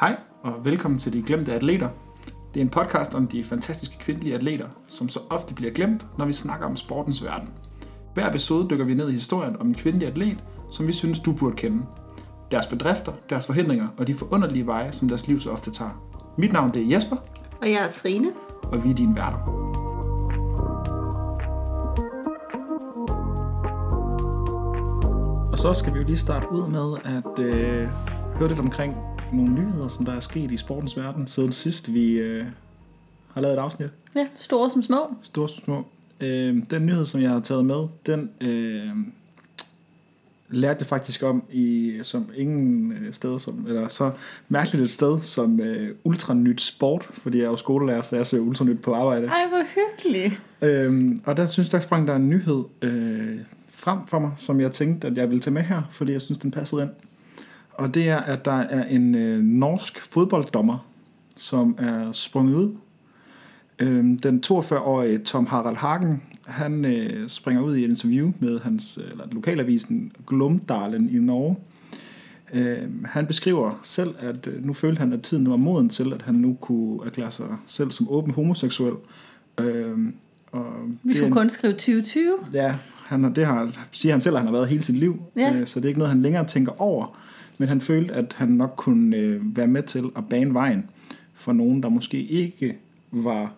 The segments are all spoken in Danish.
Hej og velkommen til De Glemte Atleter. Det er en podcast om de fantastiske kvindelige atleter, som så ofte bliver glemt, når vi snakker om sportens verden. Hver episode dykker vi ned i historien om en kvindelig atlet, som vi synes, du burde kende. Deres bedrifter, deres forhindringer og de forunderlige veje, som deres liv så ofte tager. Mit navn det er Jesper, Og jeg er Trine. og vi er dine værter. Og så skal vi jo lige starte ud med at øh, høre lidt omkring nogle nyheder, som der er sket i sportens verden, siden sidst vi øh, har lavet et afsnit. Ja, store som små. Store som små. Øh, den nyhed, som jeg har taget med, den øh, lærte jeg faktisk om i som ingen øh, sted, som, eller så mærkeligt et sted som øh, Ultranyt Sport, fordi jeg er jo skolelærer, så jeg ser Ultranyt på arbejde. Ej, hvor hyggeligt. Øhm, og der synes der sprang der en nyhed øh, frem for mig, som jeg tænkte, at jeg ville tage med her, fordi jeg synes, den passede ind. Og det er, at der er en øh, norsk fodbolddommer, som er sprunget ud. Øhm, den 42-årige Tom Harald Hagen, han øh, springer ud i et interview med hans, eller lokalavisen Glomdalen i Norge. Øh, han beskriver selv, at øh, nu følte han, at tiden var moden til, at han nu kunne erklære sig selv som åben homoseksuel. Øh, og Vi skulle en- kun skrive 2020. Ja, han, det har, siger han selv, at han har været hele sit liv. Ja. Øh, Så det er ikke noget, han længere tænker over. Men han følte, at han nok kunne øh, være med til at bane vejen for nogen, der måske ikke var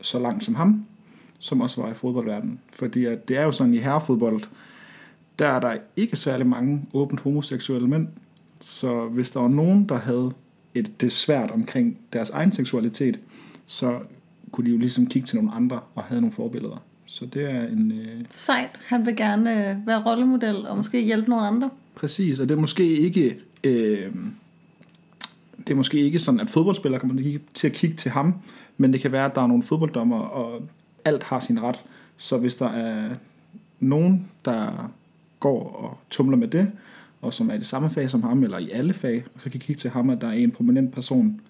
så langt som ham, som også var i fodboldverdenen. Fordi at det er jo sådan i herrefodbold, der er der ikke særlig mange åbent homoseksuelle mænd. Så hvis der var nogen, der havde et, det svært omkring deres egen seksualitet, så kunne de jo ligesom kigge til nogle andre og have nogle forbilleder. Så det er en... Øh, Sejt. Han vil gerne øh, være rollemodel og måske hjælpe nogle andre. præcis, og det er måske ikke... Øh, det er måske ikke sådan, at fodboldspillere kommer til at kigge- til at kigge til ham, men det kan være, at der er nogle fodbolddommer, og alt har sin ret. Så hvis der er nogen, der går og tumler med det, og som er i det samme fag som ham, eller i alle fag, så kan kigge til ham, at der er en prominent person.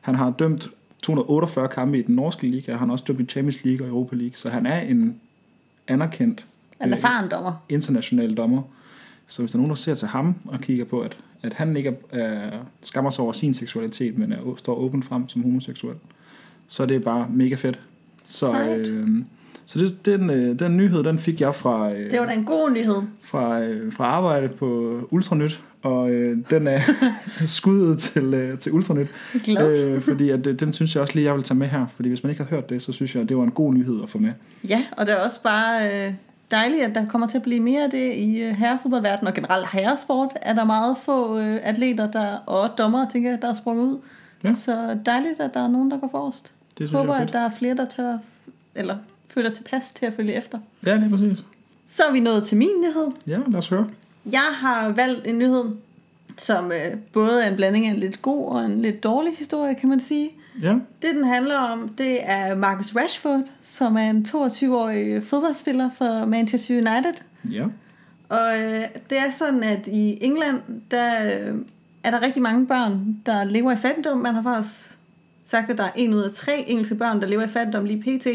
Han har dømt 248 kampe i den norske liga, og han har også dømt i Champions League og Europa League, så han er en anerkendt er øh, erfaren dommer. international dommer. Så hvis der er nogen, der ser til ham og kigger på, at, at han ikke er, er, skammer sig over sin seksualitet, men er, står åben frem som homoseksuel, så er det bare mega fedt. Så, øh, så det, den, øh, den nyhed, den fik jeg fra, øh, Det var da en god nyhed. fra, øh, fra arbejde på Ultranyt, og øh, den er skuddet til, øh, til Ultranyt, øh, fordi at, øh, den synes jeg også lige, jeg vil tage med her, fordi hvis man ikke har hørt det, så synes jeg, at det var en god nyhed at få med. Ja, og det er også bare øh, dejligt, at der kommer til at blive mere af det i øh, herrefodboldverdenen, og generelt herresport er der meget få øh, atleter der, og dommere, tænker jeg, der er sprunget ud. Ja. Så dejligt, at der er nogen, der går forrest. Det synes Håber, jeg at der er flere, der tør, eller føler tilpas til at følge efter. Ja, lige præcis. Så er vi nået til min nyhed. Ja, lad os høre. Jeg har valgt en nyhed, som øh, både er en blanding af en lidt god og en lidt dårlig historie, kan man sige. Ja, Det, den handler om, det er Marcus Rashford, som er en 22-årig fodboldspiller for Manchester United. ja. Og øh, det er sådan, at i England, der øh, er der rigtig mange børn, der lever i fattigdom. Man har faktisk sagt, at der er en ud af tre engelske børn, der lever i fattigdom lige pt.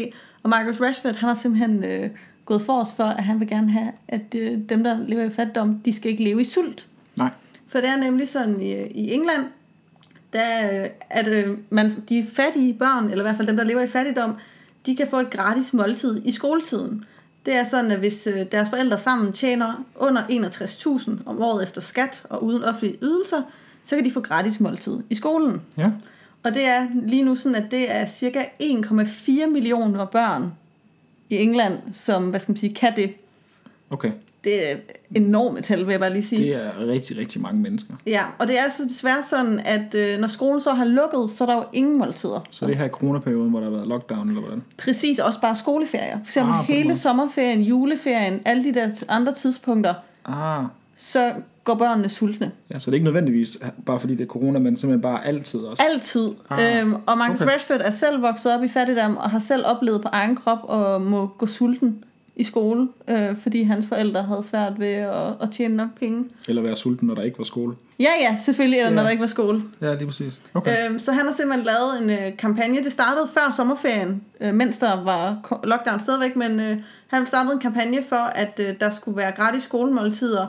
Og Marcus Rashford, han har simpelthen øh, gået for os for, at han vil gerne have, at øh, dem, der lever i fattigdom, de skal ikke leve i sult. Nej. For det er nemlig sådan i, i England, der øh, er det, man, de fattige børn, eller i hvert fald dem, der lever i fattigdom, de kan få et gratis måltid i skoletiden. Det er sådan, at hvis øh, deres forældre sammen tjener under 61.000 om året efter skat og uden offentlige ydelser, så kan de få gratis måltid i skolen. Ja, Og det er lige nu sådan, at det er cirka 1,4 millioner børn i England, som, hvad skal man sige, kan det. okay. Det er enorme tal, vil jeg bare lige sige. Det er rigtig, rigtig mange mennesker. Ja, og det er så desværre sådan, at øh, når skolen så har lukket, så er der jo ingen måltider. Så det er her i coronaperioden, hvor der har været lockdown, eller hvordan? Præcis, også bare skoleferier. For eksempel Ah, hele sommerferien, juleferien, alle de der andre tidspunkter, Ah, så går børnene sultne. ja, så det er ikke nødvendigvis bare fordi det er corona, men simpelthen bare altid også. Altid. Ah, øhm, og Marcus okay. okay. Rashford er selv vokset op i fattigdom, og har selv oplevet på egen krop og må gå sulten i skole, øh, fordi hans forældre havde svært ved at, at tjene nok penge. Eller være sulten, når der ikke var skole. Ja, ja, selvfølgelig, eller Ja. når der ikke var skole. Ja, lige præcis. Okay. Øhm, så han har simpelthen lavet en øh, kampagne. Det startede før sommerferien, øh, mens der var lockdown stadigvæk, men øh, han startede en kampagne for, at øh, der skulle være gratis skolemåltider,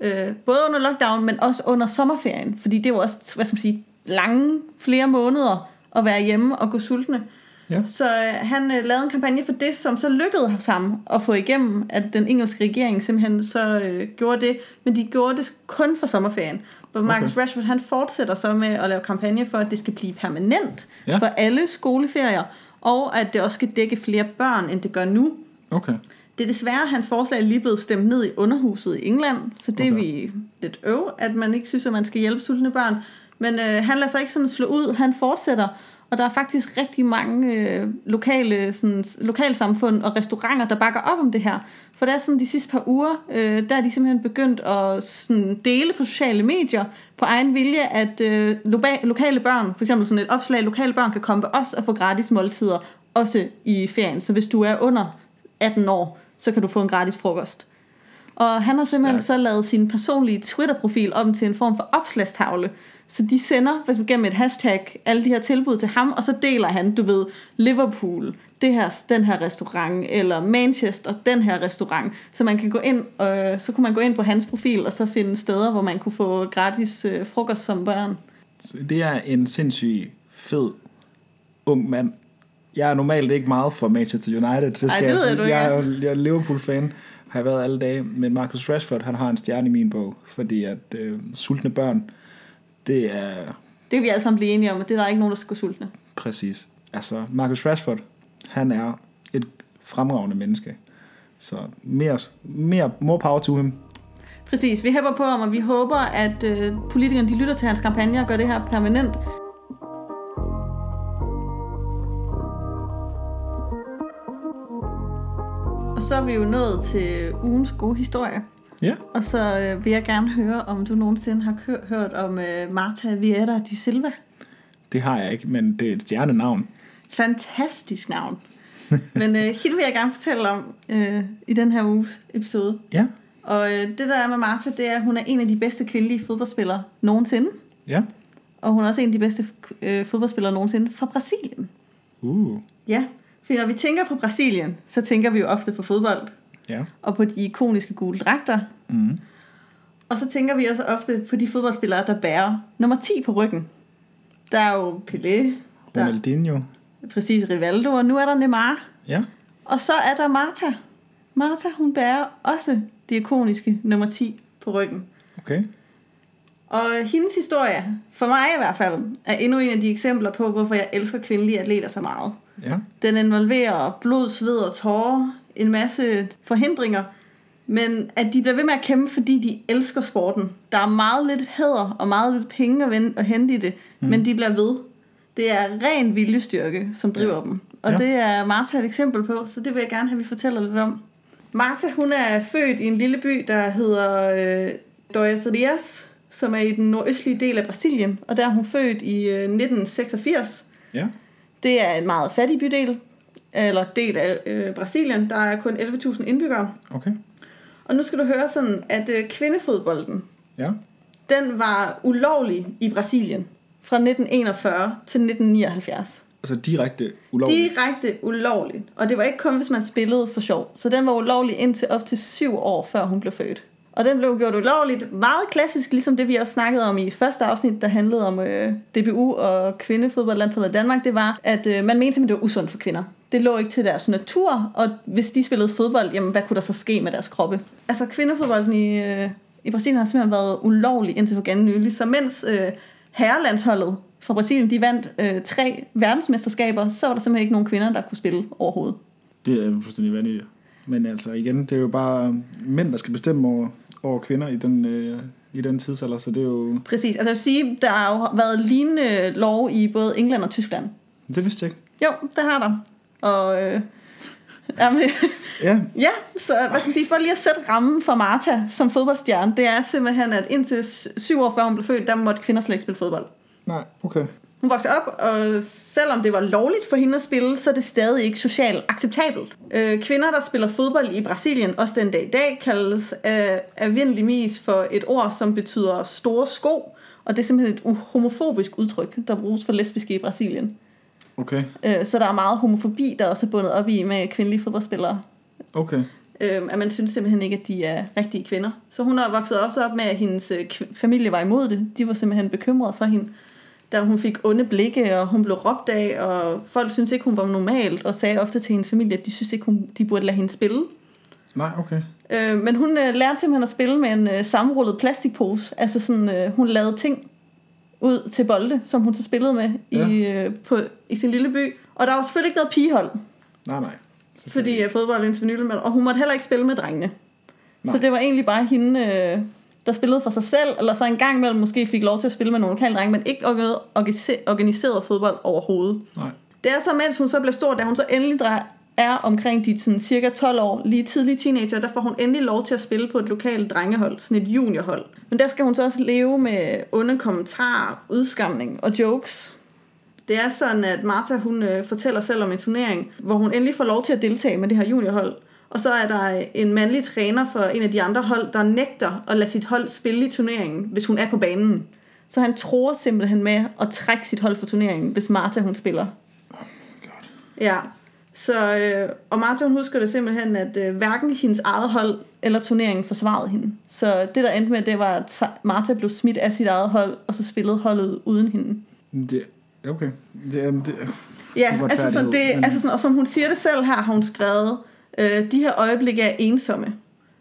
øh, både under lockdown, men også under sommerferien. Fordi det er jo også, hvad skal man sige, lange flere måneder at være hjemme og gå sultne. Ja. Så øh, han øh, lavede en kampagne for det, som så lykkedes ham at få igennem, at den engelske regering simpelthen så øh, gjorde det, men de gjorde det kun for sommerferien. Hvor Marcus Okay. Rashford han fortsætter så med at lave kampagne for, at det skal blive permanent Ja. for alle skoleferier, og at det også skal dække flere børn, end det gør nu. Okay. Det er desværre hans forslag lige blevet stemt ned i underhuset i England, så det er Okay. vi lidt øv, at man ikke synes, at man skal hjælpe sultne børn. Men øh, han lader sig ikke sådan slå ud, han fortsætter, og der er faktisk rigtig mange øh, lokale sådan, lokalsamfund og restauranter, der bakker op om det her. For det er sådan de sidste par uger, øh, der er de simpelthen begyndt at sådan, dele på sociale medier på egen vilje, at øh, loba- lokale børn, for eksempel sådan et opslag, lokale børn kan komme ved os og få gratis måltider, også i ferien. Så hvis du er under 18 år, så kan du få en gratis frokost. Og han har simpelthen Stærkt. så lavet sin personlige Twitter-profil om til en form for opslagstavle. Så de sender, hvis du gennem et hashtag, alle de her tilbud til ham, og så deler han, du ved, Liverpool, det her, den her restaurant, eller Manchester, den her restaurant. Så man kan gå ind, øh, så kunne man gå ind på hans profil, og så finde steder, hvor man kunne få gratis øh, frokost som børn. Så det er en sindssygt fed ung mand. Jeg er normalt ikke meget for Manchester United. Det skal Ej, det jeg, ved jeg, du jeg, er, jo- jeg er Liverpool-fan, har jeg været alle dage. Men Marcus Rashford, han har en stjerne i min bog, fordi at øh, sultne børn, det er Det kan vi alle sammen blive enige om, at det er der ikke nogen, der skal gå sultne. præcis. Altså, Marcus Rashford, han er et fremragende menneske. Så mere, mere more power to him. Præcis, vi hæpper på ham, og vi håber, at øh, politikerne de lytter til hans kampagne og gør det her permanent. Så er vi jo nået til ugens gode historie. Ja. Og så øh, vil jeg gerne høre, om du nogensinde har kø- hørt om øh, Marta Vieira de Silva. Det har jeg ikke, men det er et stjernenavn. Fantastisk navn. Men øh, hende vil jeg gerne fortælle om øh, i den her uges episode. Ja. Og øh, det der er med Marta, det er, at hun er en af de bedste kvindelige fodboldspillere nogensinde. Ja. Og hun er også en af de bedste øh, fodboldspillere nogensinde fra Brasilien. Uh. Ja, for når vi tænker på Brasilien, så tænker vi jo ofte på fodbold. Ja. Og på de ikoniske gule dragter. Mm. Og så tænker vi også ofte på de fodboldspillere, der bærer nummer 10 på ryggen. Der er jo Pelé, der Ronaldinho. er præcis Rivaldo, og nu er der Neymar. Ja. Og så er der Marta. Marta, hun bærer også det ikoniske nummer 10 på ryggen. Okay. Og hendes historie, for mig i hvert fald, er endnu en af de eksempler på, hvorfor jeg elsker kvindelige atleter så meget. Ja. Den involverer blod, sved og tårer, en masse forhindringer, men at de bliver ved med at kæmpe, fordi de elsker sporten. Der er meget lidt hæder og meget lidt penge at, hente i det, mm. men de bliver ved. Det er ren viljestyrke, som driver Ja. dem. Og ja. det er Martha et eksempel på, så det vil jeg gerne have, at vi fortæller lidt om. Martha, hun er født i en lille by, der hedder øh, Dois Rias, som er i den nordøstlige del af Brasilien, og der er hun født i øh, 1986. Ja. Det er en meget fattig bydel, eller del af øh, Brasilien. Der er kun 11.000 indbyggere. Okay. Og nu skal du høre sådan, at øh, kvindefodbolden, Ja. den var ulovlig i Brasilien fra 1941 til 1979. Altså direkte ulovligt. Direkte ulovligt. Og det var ikke kun, hvis man spillede for sjov. Så den var ulovlig indtil op til syv år, før hun blev født. Og den blev gjort ulovligt. Meget klassisk, ligesom det vi også snakkede om i første afsnit, der handlede om øh, DBU og kvindefodboldlandsholdet i Danmark. Det var, at øh, man mente at det var usundt for kvinder. Det lå ikke til deres natur, og hvis de spillede fodbold, jamen hvad kunne der så ske med deres kroppe? Altså kvindefodbolden i, øh, i Brasilien har simpelthen været ulovlig indtil for ganske nylig. Så mens øh, herrelandsholdet fra Brasilien, de vandt øh, tre verdensmesterskaber, så var der simpelthen ikke nogen kvinder, der kunne spille overhovedet. Det er fuldstændig vanvittigt. Men altså igen, det er jo bare mænd, der skal bestemme over, over kvinder i den, øh, i den tidsalder, så det er jo... Præcis. Altså jeg vil sige, der har jo været lignende lov i både England og Tyskland. Det vidste jeg ikke. Jo, det har der. Og øh, jamen, Ja, ja, så hvad skal man sige, for lige at sætte rammen for Marta som fodboldstjerne, det er simpelthen, at indtil s- syv år før hun blev født, der måtte kvinder slet ikke spille fodbold. nej, okay. Hun voksede op, og selvom det var lovligt for hende at spille, så er det stadig ikke socialt acceptabelt. Øh, kvinder, der spiller fodbold i Brasilien, også den dag i dag, kaldes øh, almindeligvis for et ord, som betyder store sko. Og det er simpelthen et homofobisk udtryk, der bruges for lesbiske i Brasilien. Okay, Øh, så der er meget homofobi, der også er bundet op i med kvindelige fodboldspillere. okay. Øh, at man synes simpelthen ikke, at de er rigtige kvinder. Så hun har vokset også op med, at hendes øh, familie var imod det. De var simpelthen bekymrede for hende. Der hun fik onde blikke, og hun blev råbt af, og folk syntes ikke, hun var normalt, og sagde ofte til hendes familie, at de synes ikke, hun, de burde lade hende spille. Nej, okay. Øh, men hun øh, lærte simpelthen at spille med en øh, sammenrullet plastikpose. Altså sådan, øh, hun lavede ting ud til bolde, som hun så spillede med Ja. i, øh, på, i sin lille by. Og der var selvfølgelig ikke noget pigehold, Nej, nej. fordi øh, fodbold er men- og hun måtte heller ikke spille med drengene. Nej. Så det var egentlig bare hende, øh, der spillede for sig selv, eller så en gang imellem måske fik lov til at spille med nogle lokale drenge, men ikke orga- organise- organiseret fodbold overhovedet. Nej. Det er så, mens hun så bliver stor, da hun så endelig dre- er omkring de sådan, cirka 12 år, lige tidlige teenager, der får hun endelig lov til at spille på et lokalt drengehold, sådan et juniorhold. Men der skal hun så også leve med onde kommentarer, udskamning og jokes. Det er sådan, at Martha hun øh, fortæller selv om en turnering, hvor hun endelig får lov til at deltage med det her juniorhold. Og så er der en mandlig træner for en af de andre hold, der nægter at lade sit hold spille i turneringen, hvis hun er på banen. Så han tror simpelthen med at trække sit hold for turneringen, hvis Martha hun spiller. God. Ja, så, øh, og Martha hun husker det simpelthen, at øh, hverken hendes eget hold eller turneringen forsvarede hende. Så det der endte med, det var, at Martha blev smidt af sit eget hold, og så spillede holdet uden hende. Det, okay. Det, det, Ja, altså, sådan, det, altså sådan, og som hun siger det selv her, har hun skrevet, øh, de her øjeblikke er ensomme.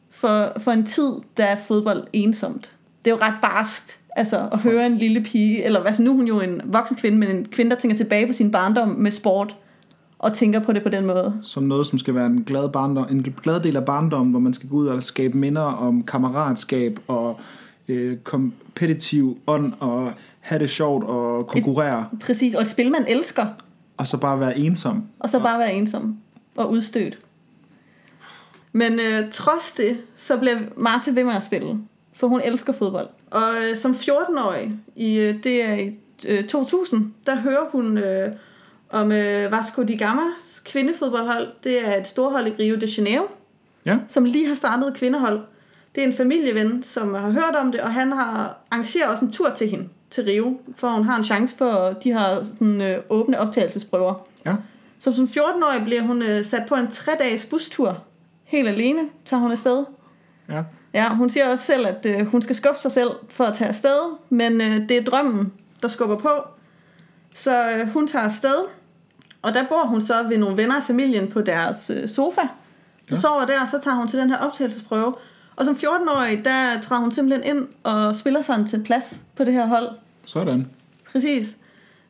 For, for en tid, der er fodbold ensomt. Det er jo ret barskt, altså at høre en lille pige, eller altså, nu er hun jo en voksen kvinde, men en kvinde, der tænker tilbage på sin barndom med sport, og tænker på det på den måde. som noget, som skal være en glad, barndom, en glad del af barndommen, hvor man skal gå ud og skabe minder om kammeratskab og øh, kompetitiv ånd og have det sjovt og konkurrere, Præcis, og et spil, man elsker, og så bare være ensom. og så bare være ensom og udstødt. Men øh, trods det, så bliver Martha ved med at spille, for hun elsker fodbold. Og øh, som 14-årig, i, øh, det er i øh, 2000, der hører hun øh, om øh, Vasco da Gamas kvindefodboldhold. Det er et storhold i Rio de Janeiro, Ja, som lige har startet et kvindehold. Det er en familieven, som har hørt om det, og han har arrangeret også en tur til hende, til Rio, for hun har en chance for, de har sådan, øh, åbne optagelsesprøver. ja. Så som 14-årig bliver hun øh, sat på en tre-dages bustur. Helt alene tager hun afsted. ja. Ja, hun siger også selv, at øh, hun skal skubbe sig selv for at tage afsted, men øh, det er drømmen, der skubber på. Så øh, hun tager afsted, og der bor hun så ved nogle venner af familien på deres øh, sofa. Ja. Sover der, så tager hun til den her optagelsesprøve. Og som 14-årig, der træder hun simpelthen ind og spiller sig til plads på det her hold. Sådan. Præcis.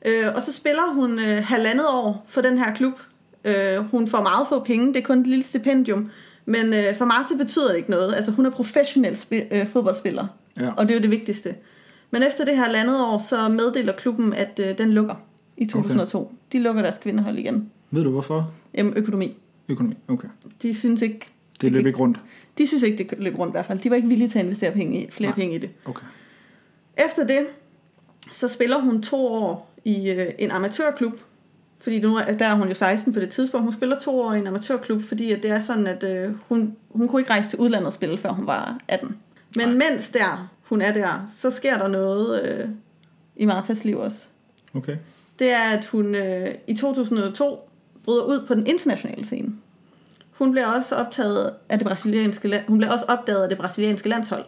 Øh, og så spiller hun øh, halvandet år for den her klub. Øh, hun får meget få penge, det er kun et lille stipendium. Men øh, for Marta betyder det ikke noget. Altså hun er professionel spi- øh, fodboldspiller, Ja. og det er jo det vigtigste. Men efter det her halvandet år, så meddeler klubben, at øh, den lukker i 2002. Okay. De lukker deres kvindehold igen. Ved du hvorfor? Jamen økonomi. Økonomi. Okay. De synes ikke, Det løb kan- ikke rundt. de synes ikke, det løb rundt i hvert fald. De var ikke villige til at investere penge i, flere. Nej. penge i det. Okay. Efter det, så spiller hun to år i øh, en amatørklub. Fordi nu er, der er hun jo 16 på det tidspunkt. Hun spiller to år i en amatørklub, fordi at det er sådan, at øh, hun, hun kunne ikke rejse til udlandet og spille, før hun var 18. Men Nej. mens der, hun er der, så sker der noget øh, i Martas liv også. Okay. Det er, at hun øh, i 2002 bryder ud på den internationale scene. Hun bliver også optaget af det brasilianske land, hun bliver også opdaget af det brasilianske landshold.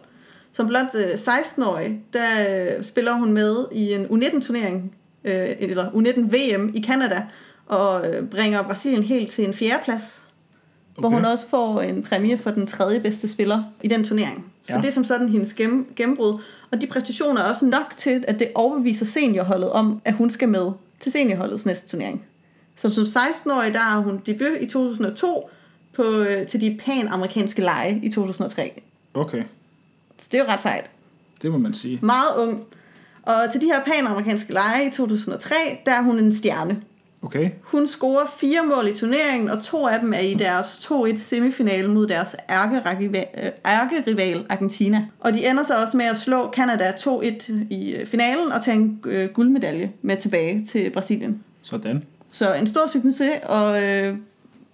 Som blot øh, 16-årig, der øh, spiller hun med i en U19-turnering, øh, eller U19-VM i Canada, og øh, bringer Brasilien helt til en fjerdeplads, okay. hvor hun også får en præmie for den tredje bedste spiller i den turnering. Så Ja. det er som sådan hendes gennem, gennembrud. Og de præstationer er også nok til, at det overbeviser seniorholdet om, at hun skal med til seniorholdets næste turnering. Så som 16-årig, der har hun debut i 2002 på, øh, til de panamerikanske lege i 2003. Okay. Så det er jo ret sejt. Det må man sige. Meget ung. Og til de her panamerikanske lege i 2003, der er hun en stjerne. Okay. Hun scorer fire mål i turneringen, og to af dem er i deres 2-1 semifinale mod deres ærkerival, øh, ærkerival Argentina. Og de ender så også med at slå Canada 2-1 i øh, finalen og tage en øh, guldmedalje med tilbage til Brasilien. Sådan. Så en stor succes, og øh,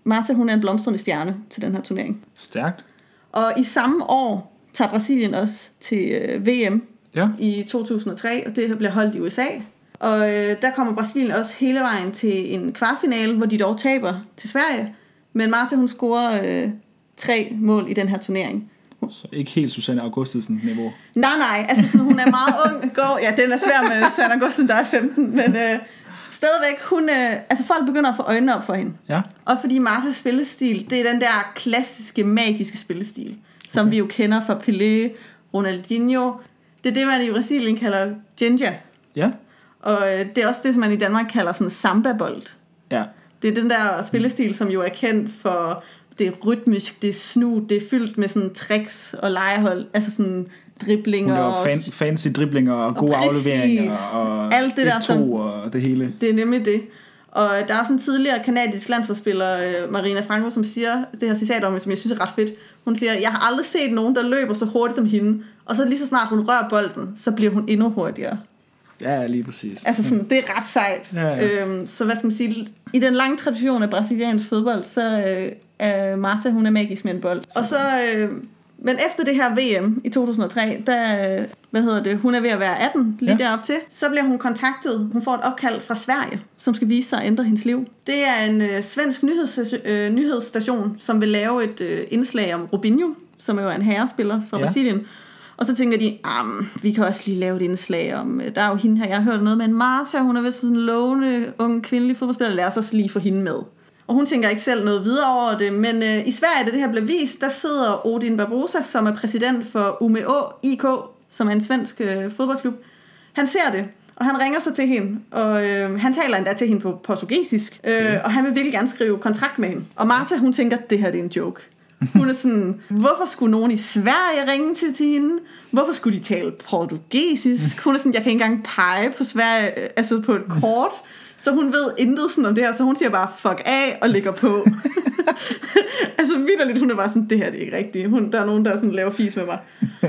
Marta hun er en blomstrende stjerne til den her turnering. Stærkt. Og i samme år tager Brasilien også til øh, VM Ja. i 2003, og det bliver holdt i USA. Og øh, der kommer Brasilien også hele vejen til en kvartfinale, hvor de dog taber til Sverige. Men Marta hun scorer øh, tre mål i den her turnering. Så ikke helt Susanne Augustinsen niveau. Nej, nej, altså sådan, hun er meget ung. Går, ja, den er svær med Susanne Augusten, der er 15, men øh, stadigvæk, hun, øh, altså folk begynder at få øjnene op for hende. Ja. Og fordi Martas spillestil, det er den der klassiske, magiske spillestil, som Okay. vi jo kender fra Pelé, Ronaldinho. Det er det, man i Brasilien kalder Ginger. Ja. Og øh, det er også det, som man i Danmark kalder sådan samba-bold. Ja. Det er den der spillestil, som jo er kendt for, det er rytmisk, det er snu, det er fyldt med sådan tricks og legehold, altså sådan Hun driblinger laver og fan, fancy driblinger og gode præcis. afleveringer og Alt det der, 1-2 som- og det hele. Det er nemlig det. Og der er sådan en tidligere kanadisk landsholdsspiller, øh, Marina Franco, som siger, det her citat om, som jeg synes er ret fedt. Hun siger, jeg har aldrig set nogen, der løber så hurtigt som hende. Og så lige så snart hun rører bolden, så bliver hun endnu hurtigere. Ja, lige præcis. Altså sådan, det er ret sejt. Ja, ja. Øhm, så hvad skal man sige, i den lange tradition af brasiliansk fodbold, så øh, er Marta, hun er magisk med en bold. Og så, øh, men efter det her VM i 2003, der, hvad hedder det, hun er ved at være 18, lige Ja. derop til, så bliver hun kontaktet, hun får et opkald fra Sverige, som skal vise sig at ændre hendes liv. Det er en øh, svensk nyhedsstation, øh, nyhedsstation, som vil lave et øh, indslag om Robinho, som jo er en herrespiller fra Ja. Brasilien. Og så tænker de, vi kan også lige lave et indslag om, øh, der er jo hende her, jeg har hørt noget med en Marta, hun er vist sådan en lovende ung kvindelig fodboldspiller, lad os også lige få hende med. Og hun tænker ikke selv noget videre over det, men øh, i Sverige, da det her blev vist, der sidder Odin Barbosa, som er præsident for UMO IK, som er en svensk øh, fodboldklub. Han ser det, og han ringer så til hende, og øh, han taler endda til hende på portugisisk, øh, Okay. og han vil virkelig gerne skrive kontrakt med hende. Og Marta, hun tænker, det her det er en joke. Hun er sådan, hvorfor skulle nogen i Sverige ringe til, til hende? Hvorfor skulle de tale portugisisk? Hun er sådan, jeg kan ikke engang pege på Sverige, øh, altså på et kort. Så hun ved intet sådan om det her, så hun siger bare, fuck af, og lægger på. altså vidderligt, hun er bare sådan, det her det er ikke rigtigt. Hun, der er nogen, der sådan laver fis med mig.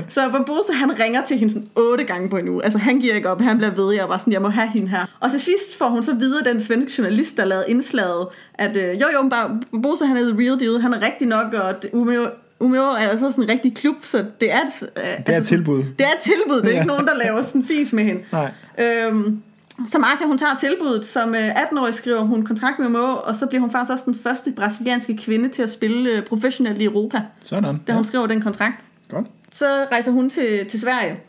Så Barbosa, han ringer til hende sådan otte gange på en uge. Altså han giver ikke op, han bliver ved, jeg bare sådan, jeg må have hende her. Og til sidst får hun så videre den svenske journalist, der lavede indslaget, at øh, jo jo, Barbosa han er the real deal, han er rigtig nok, og Umeo, Umeo er altså sådan en rigtig klub, så det er, et, øh, Det er et tilbud. Det er et tilbud, det er Ja. ikke nogen, der laver sådan fis med hende. Nej. Øhm, så Marta, hun tager tilbuddet. Som øh, 18-årig skriver hun kontrakt med MO, og så bliver hun faktisk også den første brasilianske kvinde til at spille øh, professionelt i Europa, Sådan. da hun skriver den kontrakt. Godt. Så rejser hun til, til Sverige.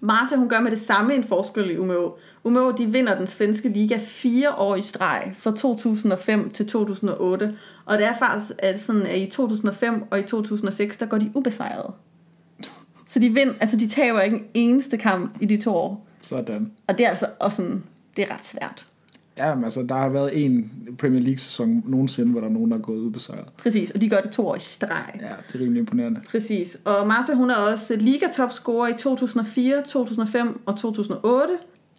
Marta, hun gør med det samme en forskel i UMO. UMO, de vinder den svenske liga fire år i streg, fra 2005 til 2008. Og det er faktisk at sådan, at i 2005 og i 2006, der går de ubesejrede. Så de, vind, altså de taber ikke en eneste kamp i de to år. Sådan. Og det er altså også sådan, det er ret svært. Ja, men altså, der har været en Premier League-sæson nogensinde, hvor der er nogen, der er gået ubesejret. Præcis, og de gør det to år i streg. Ja, det er rimelig imponerende. Præcis. Og Marta, hun er også ligatopscorer i 2004, 2005 og 2008.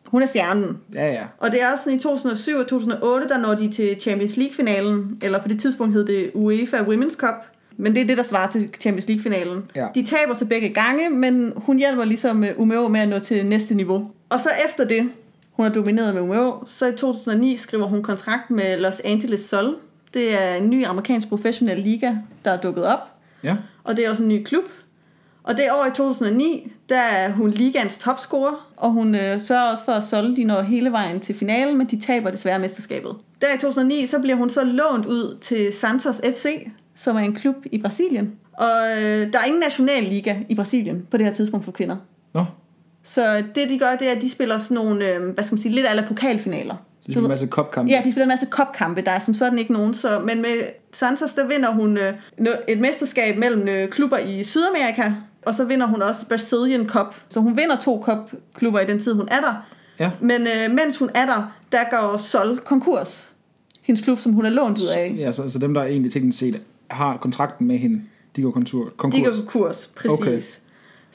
Hun er stjernen. Ja, ja. Og det er også sådan i 2007 og 2008, der når de til Champions League-finalen, eller på det tidspunkt hed det UEFA Women's Cup. Men det er det, der svarer til Champions League-finalen. Ja. De taber sig begge gange, men hun hjælper ligesom øh, Umeo med at nå til næste niveau. Og så efter det, hun har domineret med Umeo, så i 2009 skriver hun kontrakt med Los Angeles Sol. Det er en ny amerikansk professionel liga, der er dukket op. Ja. Og det er også en ny klub. Og det år i 2009, der er hun ligaens topscorer, og hun øh, sørger også for at Sol, de når hele vejen til finalen, men de taber desværre mesterskabet. Der i 2009, så bliver hun så lånt ud til Santos FC, som er en klub i Brasilien. Og øh, der er ingen national liga i Brasilien på det her tidspunkt for kvinder. Nå, Så det de gør, det er, at de spiller sådan nogle, øh, hvad skal man sige, lidt alle pokalfinaler. så det er en masse kopkampe. Ja, de spiller en masse kopkampe, der er som sådan ikke nogen. Så, men med Santos, der vinder hun øh, et mesterskab mellem øh, klubber i Sydamerika, og så vinder hun også Brazilian Cup. Så hun vinder to kopklubber i den tid, hun er der. Ja. Men øh, mens hun er der, der går Sol konkurs. Hendes klub, som hun er lånt ud af. Ja, så, så dem, der egentlig teknisk set har kontrakten med hende, de går kontur, De konkurs. går konkurs, præcis. Okay.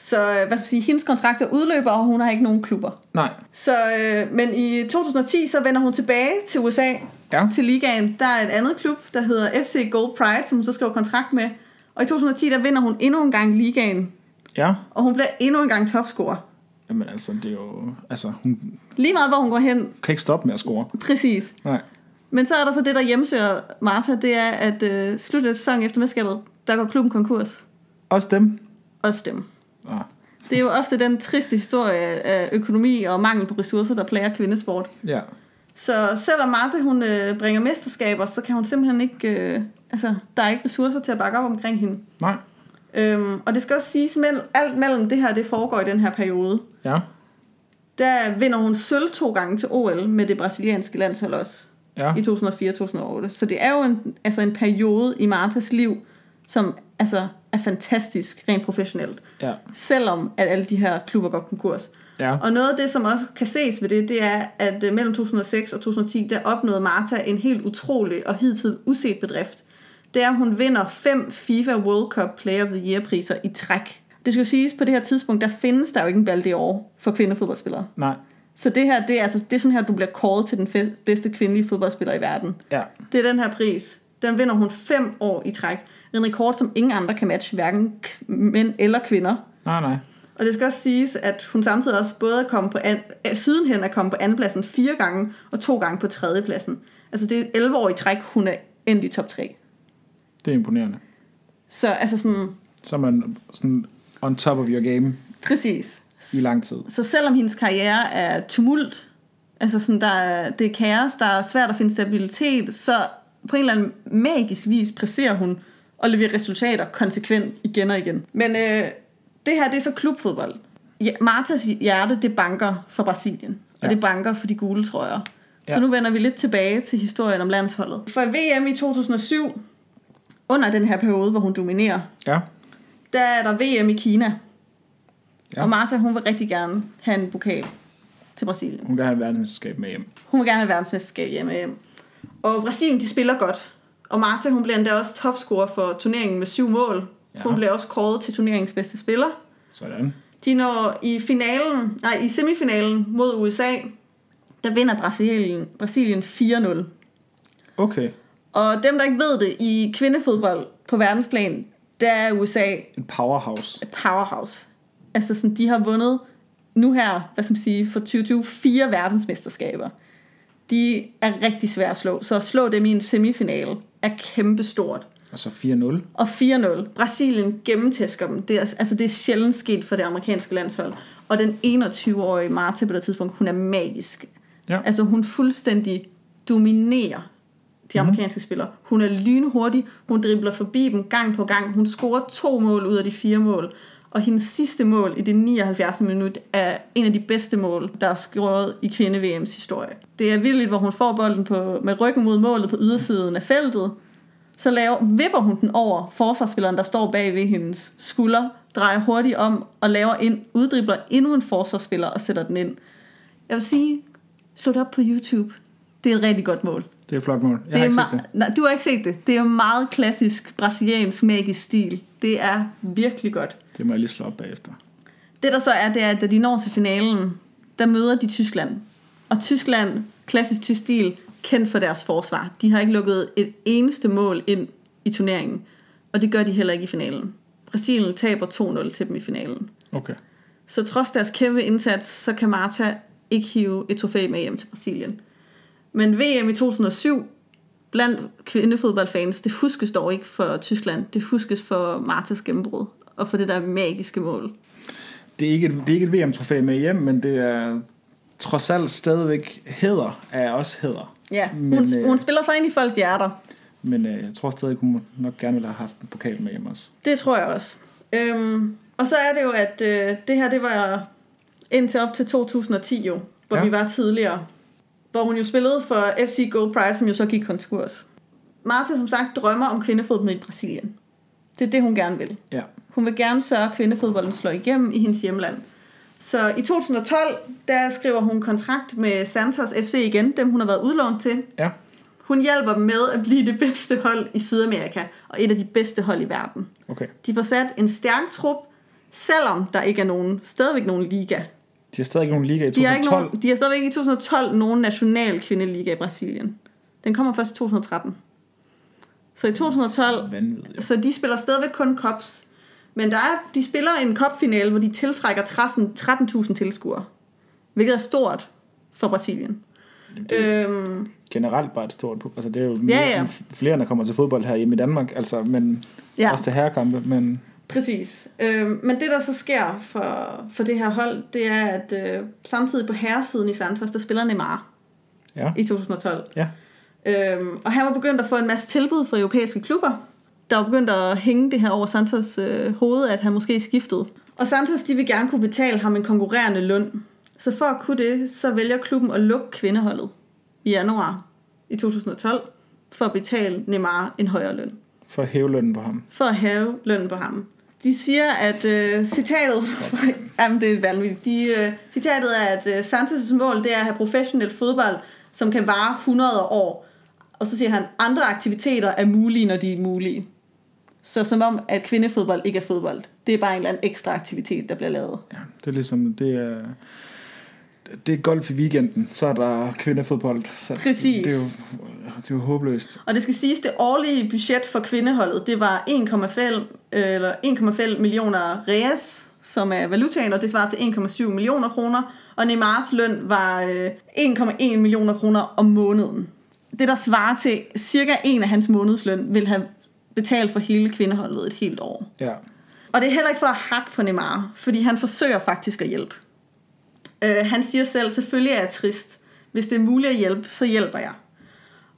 Så øh, hvad skal man sige, hendes kontrakt er udløber, og hun har ikke nogen klubber. Nej. Så, øh, men i 2010, så vender hun tilbage til USA, Ja. til ligaen. Der er et andet klub, der hedder FC Gold Pride, som hun så skriver kontrakt med. Og i 2010, der vinder hun endnu en gang ligaen, Ja. og hun bliver endnu en gang topscorer. Jamen altså, det er jo... Altså, hun Lige meget, hvor hun går hen, kan ikke stoppe med at score. præcis. Nej. Men så er der så det, der hjemsøger Martha, det er, at øh, slut af sæsonen efter mesterskabet, der går klubben konkurs. Også dem? Også dem. Ah. Det er jo ofte den triste historie af økonomi og mangel på ressourcer, der plager kvindesport. Ja. Så selvom Martha hun øh, bringer mesterskaber, så kan hun simpelthen ikke... Øh, altså, der er ikke ressourcer til at bakke op omkring hende. Nej. Øhm, og det skal også siges, at alt mellem det her, det foregår i den her periode. Ja. Der vinder hun sølv to gange til OL med det brasilianske landshold også. Ja. i 2004-2008. Så det er jo en, altså en periode i Martas liv, som altså er fantastisk rent professionelt. Ja. Selvom at alle de her klubber går konkurs. Ja. Og noget af det, som også kan ses ved det, det er, at øh, mellem 2006 og 2010, der opnåede Marta en helt utrolig og hidtil uset bedrift. Det er, at hun vinder fem FIFA World Cup Player of the Year priser i træk. Det skal jo siges, på det her tidspunkt, der findes der jo ikke en Ballon d'Or for kvindefodboldspillere. Nej. Så det her, det er, altså, det er sådan her, du bliver kåret til den bedste kvindelige fodboldspiller i verden. Ja. Det er den her pris. Den vinder hun fem år i træk. En rekord, som ingen andre kan matche, hverken mænd eller kvinder. Nej, nej. Og det skal også siges, at hun samtidig også både kommet på an, øh, sidenhen er kommet på andenpladsen fire gange, og to gange på tredjepladsen. Altså det er 11 år i træk, hun er endt i top 3. Det er imponerende. Så altså sådan, Så er man sådan on top of your game præcis. i lang tid. Så selvom hendes karriere er tumult, altså sådan, der er, det er kaos, der er svært at finde stabilitet, så på en eller anden magisk vis præsterer hun og leverer resultater konsekvent igen og igen. Men øh, det her, det er så klubfodbold. Ja, Martas hjerte, det banker for Brasilien. Og Ja. det banker for de gule trøjer. Så Ja. nu vender vi lidt tilbage til historien om landsholdet. For VM i 2007, under den her periode, hvor hun dominerer, Ja. der er der VM i Kina. Ja. Og Marta, hun vil rigtig gerne have en pokal til Brasilien. Hun kan have et verdensmesterskab med hjem. Hun vil gerne have verdensmesterskab hjemme hjem. Og Brasilien, de spiller godt. Og Marta, hun bliver endda også topscorer for turneringen med syv mål. Ja. Hun bliver også kåret til turneringens bedste spiller. Sådan. De når i finalen, nej, i semifinalen mod USA, der vinder Brasilien, Brasilien 4-0. Okay. Og dem, der ikke ved det, i kvindefodbold på verdensplan, der er USA En powerhouse. et powerhouse. Altså sådan, de har vundet nu her, hvad skal man sige, for 2020, fire verdensmesterskaber. De er rigtig svære at slå, så at slå dem i en semifinale er kæmpestort. Og så 4-0. Og 4-0. Brasilien gennemtæsker dem. Det er, altså, det er sjældent sket for det amerikanske landshold. Og den 21-årige Marta på det tidspunkt, hun er magisk. Ja. Altså hun fuldstændig dominerer de amerikanske mm. spillere. Hun er lynhurtig, hun dribler forbi dem gang på gang. Hun scorer to mål ud af de fire mål. Og hendes sidste mål i det 79. minut er en af de bedste mål, der er scoret i kvinde-VM's historie. Det er vildt, hvor hun får bolden på, med ryggen mod målet på ydersiden af feltet. Så laver, vipper hun den over forsvarsspilleren, der står bag ved hendes skulder, drejer hurtigt om og laver ind, uddribler endnu en forsvarsspiller og sætter den ind. Jeg vil sige, slå det op på YouTube. Det er et rigtig godt mål. Det er et flot mål. Jeg det har ikke set det. Nej, du har ikke set det. Det er meget klassisk brasiliansk magisk stil. Det er virkelig godt. Det må jeg lige slå op bagefter. Det der så er, det er, at da de når til finalen, der møder de Tyskland. Og Tyskland, klassisk tysk stil, kendt for deres forsvar. De har ikke lukket et eneste mål ind i turneringen. Og det gør de heller ikke i finalen. Brasilien taber 2-0 til dem i finalen. Okay. Så trods deres kæmpe indsats, så kan Marta ikke hive et trofæ med hjem til Brasilien. Men VM i 2007, blandt kvindefodboldfans, det huskes dog ikke for Tyskland. Det huskes for Martas gennembrud og for det der magiske mål. Det er ikke et, det er ikke et VM-trofæ med hjem, men det er trods alt stadigvæk hæder af os hæder. Ja, hun, Men, Men, øh, hun spiller sig ind i folks hjerter. Men øh, jeg tror stadig, hun nok gerne ville have haft en pokal med hjem også. Det tror jeg også. Øhm, og så er det jo, at øh, det her, det var indtil op til 2010 jo, hvor Ja. vi var tidligere. Hvor hun jo spillede for FC Gold Prize, som jo så gik konkurs. Marta, som sagt, drømmer om kvindefodbold i Brasilien. Det er det, hun gerne vil. Ja. Hun vil gerne sørge, at kvindefodbolden slår igennem i hendes hjemland. Så i 2012, der skriver hun kontrakt med Santos FC igen, dem hun har været udlånt til. Ja. Hun hjælper dem med at blive det bedste hold i Sydamerika, og et af de bedste hold i verden. Okay. De får sat en stærk trup, selvom der ikke er nogen, stadigvæk nogen liga. De har stadig ikke nogen liga i De har, ikke 2012. nogen, de har stadigvæk i 2012 nogen national kvindeliga i Brasilien. Den kommer først i 2013. Så i 2012, Vanvittigt. så de spiller stadigvæk kun cups. Men der er, de spiller en cupfinale, hvor de tiltrækker 13 13.000 tilskuere. Hvilket er stort for Brasilien. Det, Øhm, generelt bare et stort. Altså, det er jo mere, Ja, ja. flere, der kommer til fodbold her hjemme i Danmark. Altså, men ja. også til herrekampe. Men Præcis. Øhm, men det, der så sker for, for det her hold, det er, at øh, samtidig på herresiden i Santos, der spiller Neymar ja. i 2012. Ja. Øhm, og han var begyndt at få en masse tilbud fra europæiske klubber. Der var begyndt at hænge det her over Santos øh, hoved, at han måske skiftede. Og Santos, de vil gerne kunne betale ham en konkurrerende løn. Så for at kunne det, så vælger klubben at lukke kvindeholdet i januar i 2012, for at betale Neymar en højere løn. For at hæve lønnen på ham. For at have lønnen på ham. De siger, at øh, citatet, jamen det er vanvittigt, De, øh, citatet er, at øh, Santos' mål det er at have professionel fodbold, som kan vare 100 år. Og så siger han, andre aktiviteter er mulige, når de er mulige. Så som om, at kvindefodbold ikke er fodbold. Det er bare en eller anden ekstra aktivitet, der bliver lavet. Ja, det er ligesom, det er, det er golf i weekenden, så er der kvindefodbold. Så Præcis. Det er, jo, det er jo håbløst. Og det skal siges, det årlige budget for kvindeholdet, det var 1,5 eller 1,5 millioner reas, som er valutaen, og det svarer til 1,7 millioner kroner. Og Neymars løn var øh, 1,1 millioner kroner om måneden. Det, der svarer til cirka en af hans månedsløn, vil have betalt for hele kvindeholdet et helt år. Ja. Og det er heller ikke for at hakke på Neymar, fordi han forsøger faktisk at hjælpe. Øh, han siger selv, selvfølgelig er jeg trist. Hvis det er muligt at hjælpe, så hjælper jeg.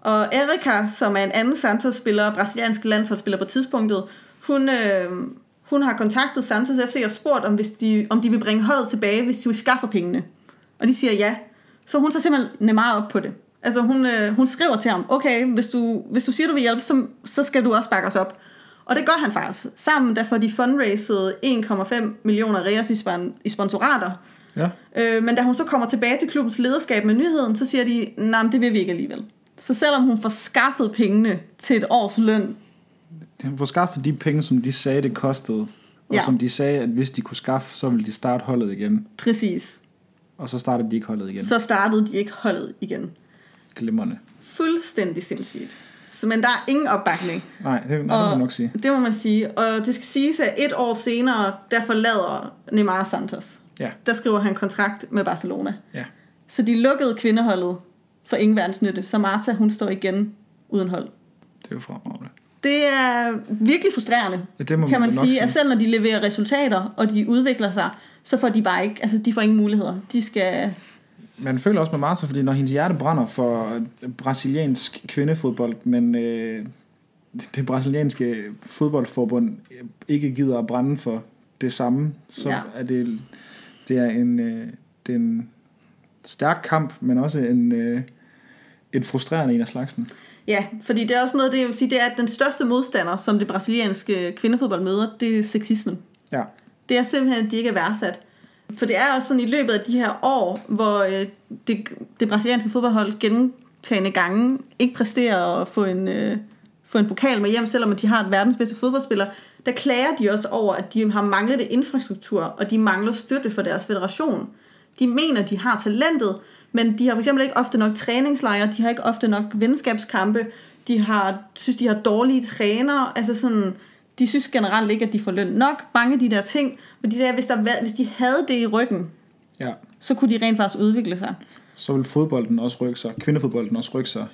Og Erika, som er en anden Santos-spiller, brasiliansk landsholdsspiller på tidspunktet, hun, øh, hun har kontaktet Santos FC og spurgt, om, hvis de, om de vil bringe holdet tilbage, hvis de vil skaffe pengene. Og de siger ja. Så hun tager simpelthen Neymar op på det. Altså hun, øh, hun skriver til ham, okay, hvis du, hvis du siger, du vil hjælpe, så, så skal du også bakke os op. Og det gør han faktisk. Sammen der får de fundraised 1,5 millioner reas i, spon- i sponsorater. Ja. Øh, men da hun så kommer tilbage til klubbens lederskab med nyheden, så siger de, nej, det vil vi ikke alligevel. Så selvom hun får skaffet pengene til et års løn, De får skaffet de penge, som de sagde, det kostede. Og Ja. som de sagde, at hvis de kunne skaffe, så ville de starte holdet igen. præcis, Og så startede de ikke holdet igen. så startede de ikke holdet igen. Glimrende. Fuldstændig sindssygt. Så, men der er ingen opbakning. Nej, det, nej, det må man nok sige. Det må man sige. Og det skal siges, at et år senere, der forlader Neymar Santos. Ja. Der skriver han kontrakt med Barcelona. Ja. Så de lukkede kvindeholdet for ingen verdens nytte. Så Marta, hun står igen uden hold. Det er jo fremragende. Det er virkelig frustrerende, Ja, det må kan man nok sige. sige. At selv når de leverer resultater, og de udvikler sig, så får de bare ikke, altså de får ingen muligheder. De skal, Man føler også med Marta, fordi når hendes hjerte brænder for brasiliansk kvindefodbold, men øh, det brasilianske fodboldforbund ikke gider at brænde for det samme, så Ja. ja. er det, det er en, øh, det er en stærk kamp, men også en, øh, et frustrerende en af slagsen. ja, fordi det er også noget, det, jeg vil sige, det er, at den største modstander, som det brasilianske kvindefodbold møder, det er sexismen. Ja, Det er simpelthen, at de ikke er værdsat. For det er også sådan i løbet af de her år, hvor øh, det, det brasilianske fodboldhold gentagende gange ikke præsterer at få en, øh, få en pokal med hjem, selvom de har et verdens bedste fodboldspiller, der klager de også over, at de har manglet infrastruktur, og de mangler støtte for deres federation. De mener, de har talentet, men de har fx ikke ofte nok træningslejre, de har ikke ofte nok venskabskampe, de har, synes, de har dårlige trænere, altså sådan, de synes generelt ikke, at de får løn nok, mange af de der ting, og de sagde, hvis, der, hvis de havde det i ryggen, ja. så kunne de rent faktisk udvikle sig. Så vil fodbolden også rykke sig, kvindefodbolden også rykke sig.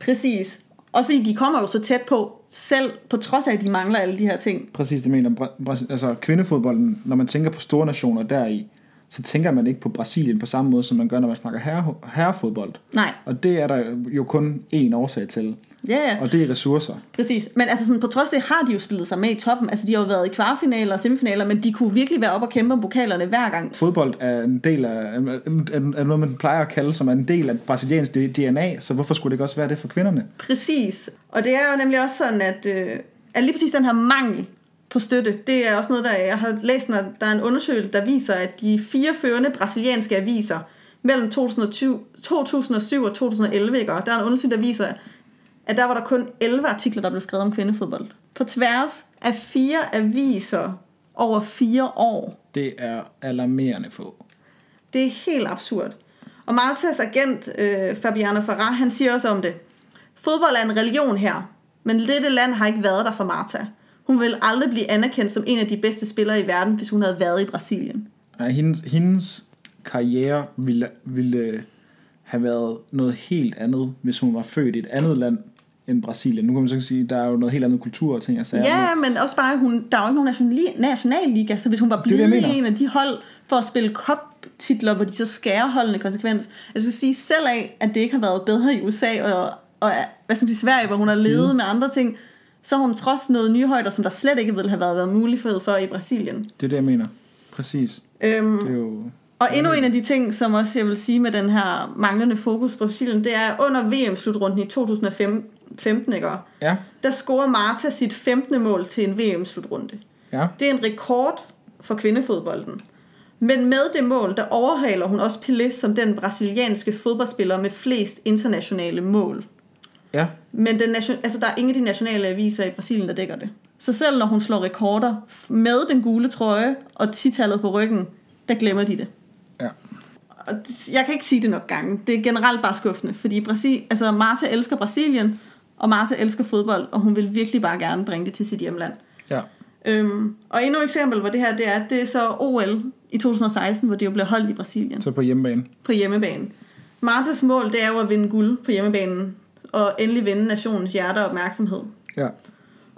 Præcis. Og fordi de kommer jo så tæt på, selv på trods af, at de mangler alle de her ting. Præcis det mener altså kvindefodbolden, når man tænker på store nationer deri, så tænker man ikke på Brasilien på samme måde, som man gør, når man snakker herre, herrefodbold. Nej, Og det er der jo kun én årsag til, ja, ja. og det er ressourcer. Præcis. Men altså sådan, på trods af det har de jo spillet sig med i toppen. Altså de har jo været i kvartfinaler og semifinaler, men de kunne virkelig være oppe og kæmpe om pokalerne hver gang. Fodbold er en del af, er, noget, man plejer at kalde som er en del af brasiliansk DNA, så hvorfor skulle det ikke også være det for kvinderne? Præcis. Og det er jo nemlig også sådan, at, øh, at lige præcis den her mangel på støtte, det er også noget, der jeg har læst, når der er en undersøgelse, der viser, at de fire førende brasilianske aviser mellem 2020, 2007 og 2011, ikke? Og der er en undersøgelse, der viser, at der var der kun 11 artikler, der blev skrevet om kvindefodbold. På tværs af fire aviser over fire år. Det er alarmerende få. Det er helt absurd. Og Martas agent, øh, Fabiano Farah, han siger også om det. Fodbold er en religion her, men dette land har ikke været der for Marta. Hun vil aldrig blive anerkendt som en af de bedste spillere i verden, hvis hun havde været i Brasilien. Ja, hendes, hendes karriere ville, ville have været noget helt andet, hvis hun var født i et andet land end Brasilien. Nu kan man så sige, der er jo noget helt andet kultur og ting og sager. Ja, men også bare, hun, der er jo ikke nogen nationali- nationalliga, så hvis hun var blevet i en af de hold for at spille cup-titler, hvor de så skærer holdene konsekvent. Jeg skal sige selv af, at det ikke har været bedre i USA og, og hvad skal man sige, Sverige, hvor hun har levet med andre ting, så har hun trods noget nye højder, som der slet ikke ville have været, været mulighed for i Brasilien. Det er det, jeg mener. Præcis. Øhm, Det er jo... og endnu en af de ting, som også jeg vil sige med den her manglende fokus på Brasilien, det er under VM-slutrunden i 2015, ikke? Ja, der scorer Marta sit 15. mål til en VM-slutrunde. ja. Det er en rekord for kvindefodbolden. Men med det mål, der overhaler hun også Pelé som den brasilianske fodboldspiller med flest internationale mål. Ja, Men den nation, altså, der er ingen af de nationale aviser i Brasilien, der dækker det. Så selv når hun slår rekorder med den gule trøje og titallet på ryggen, der glemmer de det. ja. Jeg kan ikke sige det nok gange. Det er generelt bare skuffende, fordi Brasil, altså Marta elsker Brasilien, og Marta elsker fodbold, og hun vil virkelig bare gerne bringe det til sit hjemland. Ja, Øhm, og endnu et eksempel hvor det her, det er, det er så OL i 2016, hvor det jo blev holdt i Brasilien så på hjemmebane. på hjemmebane. Martas mål, det er jo at vinde guld på hjemmebanen, og endelig vinde nationens hjerte og opmærksomhed. Ja,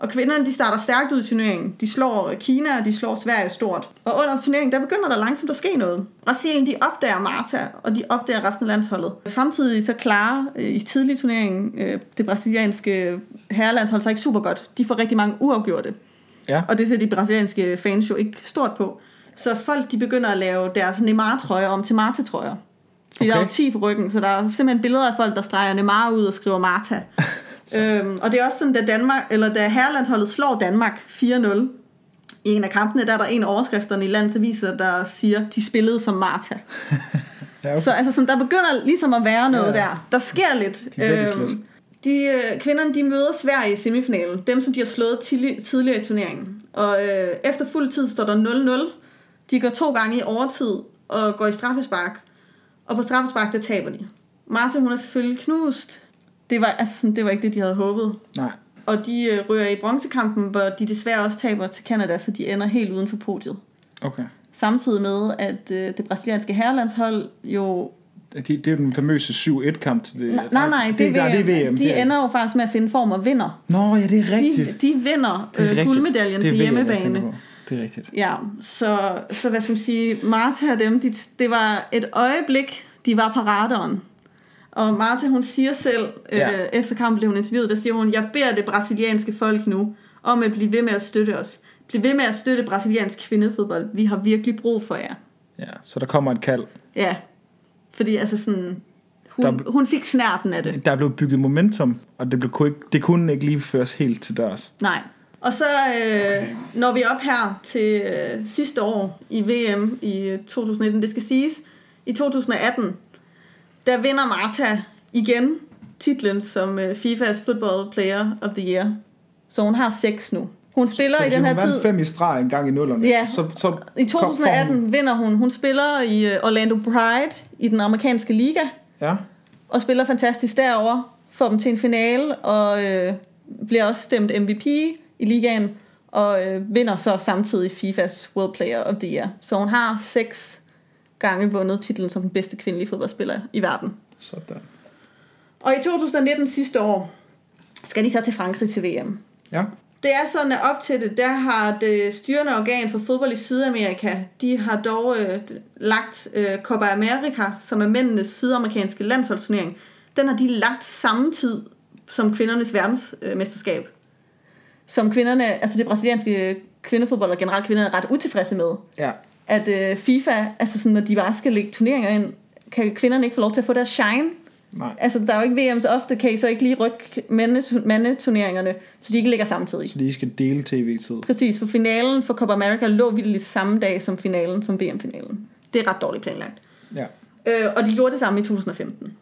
Og kvinderne, de starter stærkt ud i turneringen. De slår Kina, og de slår Sverige stort. Og under turneringen, der begynder der langsomt at ske noget. Brasilien, de opdager Marta, og de opdager resten af landsholdet. Samtidig så klarer øh, i tidlig turnering øh, det brasilianske herrelandshold sig ikke super godt. De får rigtig mange uafgjorte. ja. Og det ser de brasilianske fans jo ikke stort på. Så folk de begynder at lave deres Neymar-trøjer om til Marta-trøjer. Fordi okay. der er jo Okay. 10 på ryggen, så der er simpelthen billeder af folk, der streger Neymar ud og skriver Marta. øhm, og det er også sådan, da, Danmark, eller da herrelandsholdet slår Danmark 4-0, i en af kampene, der er der en af overskrifterne i landsaviser, der siger, de spillede som Marta. ja okay. Så altså, sådan, der begynder ligesom at være noget Ja. der. Der sker lidt. De vækkes lidt. de, øh, kvinderne de møder Sverige i semifinalen. Dem, som de har slået tidlig, tidligere i turneringen. Og øh, efter fuld tid står der 0-0. De går to gange i overtid og går i straffespark. Og på straffespark, der taber de. Marta, hun er selvfølgelig knust. Det var, altså sådan, det var ikke det, de havde håbet. Nej, Og de øh, rører i bronzekampen, hvor de desværre også taber til Canada, så de ender helt uden for podiet. okay. Samtidig med, at øh, det brasilianske herrelandshold jo Det, det er jo den famøse 7-1-kamp til det. Nej, nej, nej, det, er nej, VM. det er VM. De det er- ender jo faktisk med at finde form og vinder. Nå, ja, det er rigtigt. De, de vinder det er øh, guldmedaljen det er på jeg hjemmebane. på. Det er rigtigt. Ja, så, så hvad skal man sige, Marta og dem, de, det var et øjeblik, de var på radaren. Og Marta, hun siger selv, Ja. øh, efter kampen blev hun interviewet, der siger hun, jeg beder det brasilianske folk nu om at blive ved med at støtte os. Bliv ved med at støtte brasiliansk kvindefodbold. Vi har virkelig brug for jer. Ja, så der kommer et kald. Ja, fordi altså sådan, hun, Der- hun fik snærten af det. Der blev bygget momentum, og det, blev, kunne ikke, det kunne ikke lige føres helt til dørs. Nej. Og så øh, når vi op her til øh, sidste år i VM i øh, 2019. Det skal siges, i 2018, der vinder Marta igen titlen som øh, FIFA's Football Player of the Year. Så hun har seks nu. Hun spiller så i den her hun tid... vandt fem i streg en gang i nullerne. Ja. Så, så I kom- får 2018 Hun, vinder hun. Hun spiller i øh, Orlando Pride i den amerikanske liga. ja, og spiller fantastisk derover, får dem til en finale, og øh, bliver også stemt MVP i ligaen, og øh, vinder så samtidig FIFAs World Player of the Year. Så hun har seks gange vundet titlen som den bedste kvindelige fodboldspiller i verden. sådan. Og i 2019 sidste år, skal de så til Frankrig til VM. Ja, Det er sådan, at op til det, der har det styrende organ for fodbold i Sydamerika, de har dog øh, lagt øh, Copa America, som er mændenes sydamerikanske landsholdsturnering, den har de lagt samme tid som kvindernes verdensmesterskab. Som kvinderne, altså det brasilianske kvindefodbold og generelt kvinderne er ret utilfredse med. ja. At øh, FIFA, altså sådan, når de bare skal lægge turneringer ind, kan kvinderne ikke få lov til at få deres shine. Nej. Altså, der er jo ikke VM så ofte, kan I så ikke lige rykke mande- mandeturneringerne, så de ikke ligger samtidig. Så de skal dele tv-tid. Præcis, for finalen for Copa America lå vildt samme dag som finalen, som VM-finalen. Det er ret dårligt planlagt. Ja. Øh, og de gjorde det samme i 2015.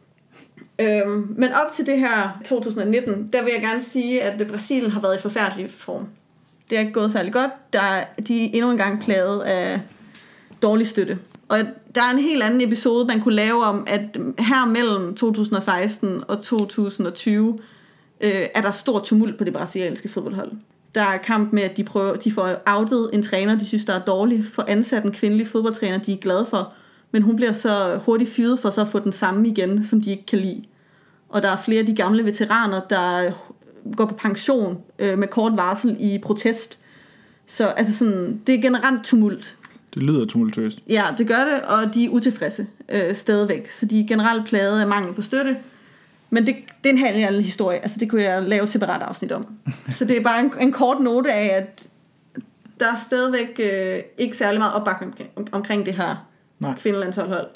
Øh, men op til det her 2019, der vil jeg gerne sige, at Brasilien har været i forfærdelig form. Det er ikke gået særlig godt. Der er, de er endnu engang plaget af dårlig støtte. Og der er en helt anden episode, man kunne lave om, at her mellem 2016 og 2020 øh, er der stor tumult på det brasilianske fodboldhold. Der er kamp med, at de, prøver, de får outet en træner, de synes, der er dårlig, for ansat en kvindelig fodboldtræner, de er glade for, men hun bliver så hurtigt fyret for så at få den samme igen, som de ikke kan lide. Og der er flere af de gamle veteraner, der går på pension øh, med kort varsel i protest. Så altså sådan, det er generelt tumult. Det lyder tumultøst. Ja, det gør det, og de er utilfredse øh, stadigvæk. Så de er generelt plaget af mangel på støtte. Men det, det er en helt anden historie. Altså, det kunne jeg lave et separat afsnit om. Så det er bare en, en kort note af, at der er stadigvæk øh, ikke særlig meget opbakning om, omkring det her Nej. kvindelandshold.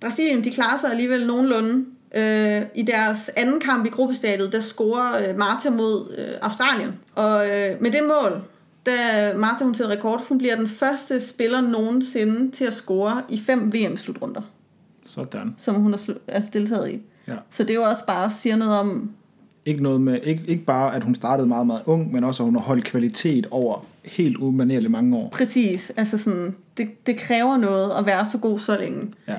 Brasilien, de klarer sig alligevel nogenlunde. Øh, I deres anden kamp i gruppestadiet, der scorer øh, Marta mod øh, Australien. Og øh, med det mål, da Marta hun sætter rekord, hun bliver den første spiller nogensinde til at score i fem VM-slutrunder, Sådan. som hun har altså deltaget i. Ja. Så det er jo også bare siger noget om, Ikke, noget med, ikke, ikke bare, at hun startede meget, meget ung, men også, at hun har holdt kvalitet over helt umanerligt mange år. præcis, altså sådan, det, det kræver noget at være så god så længe. Ja.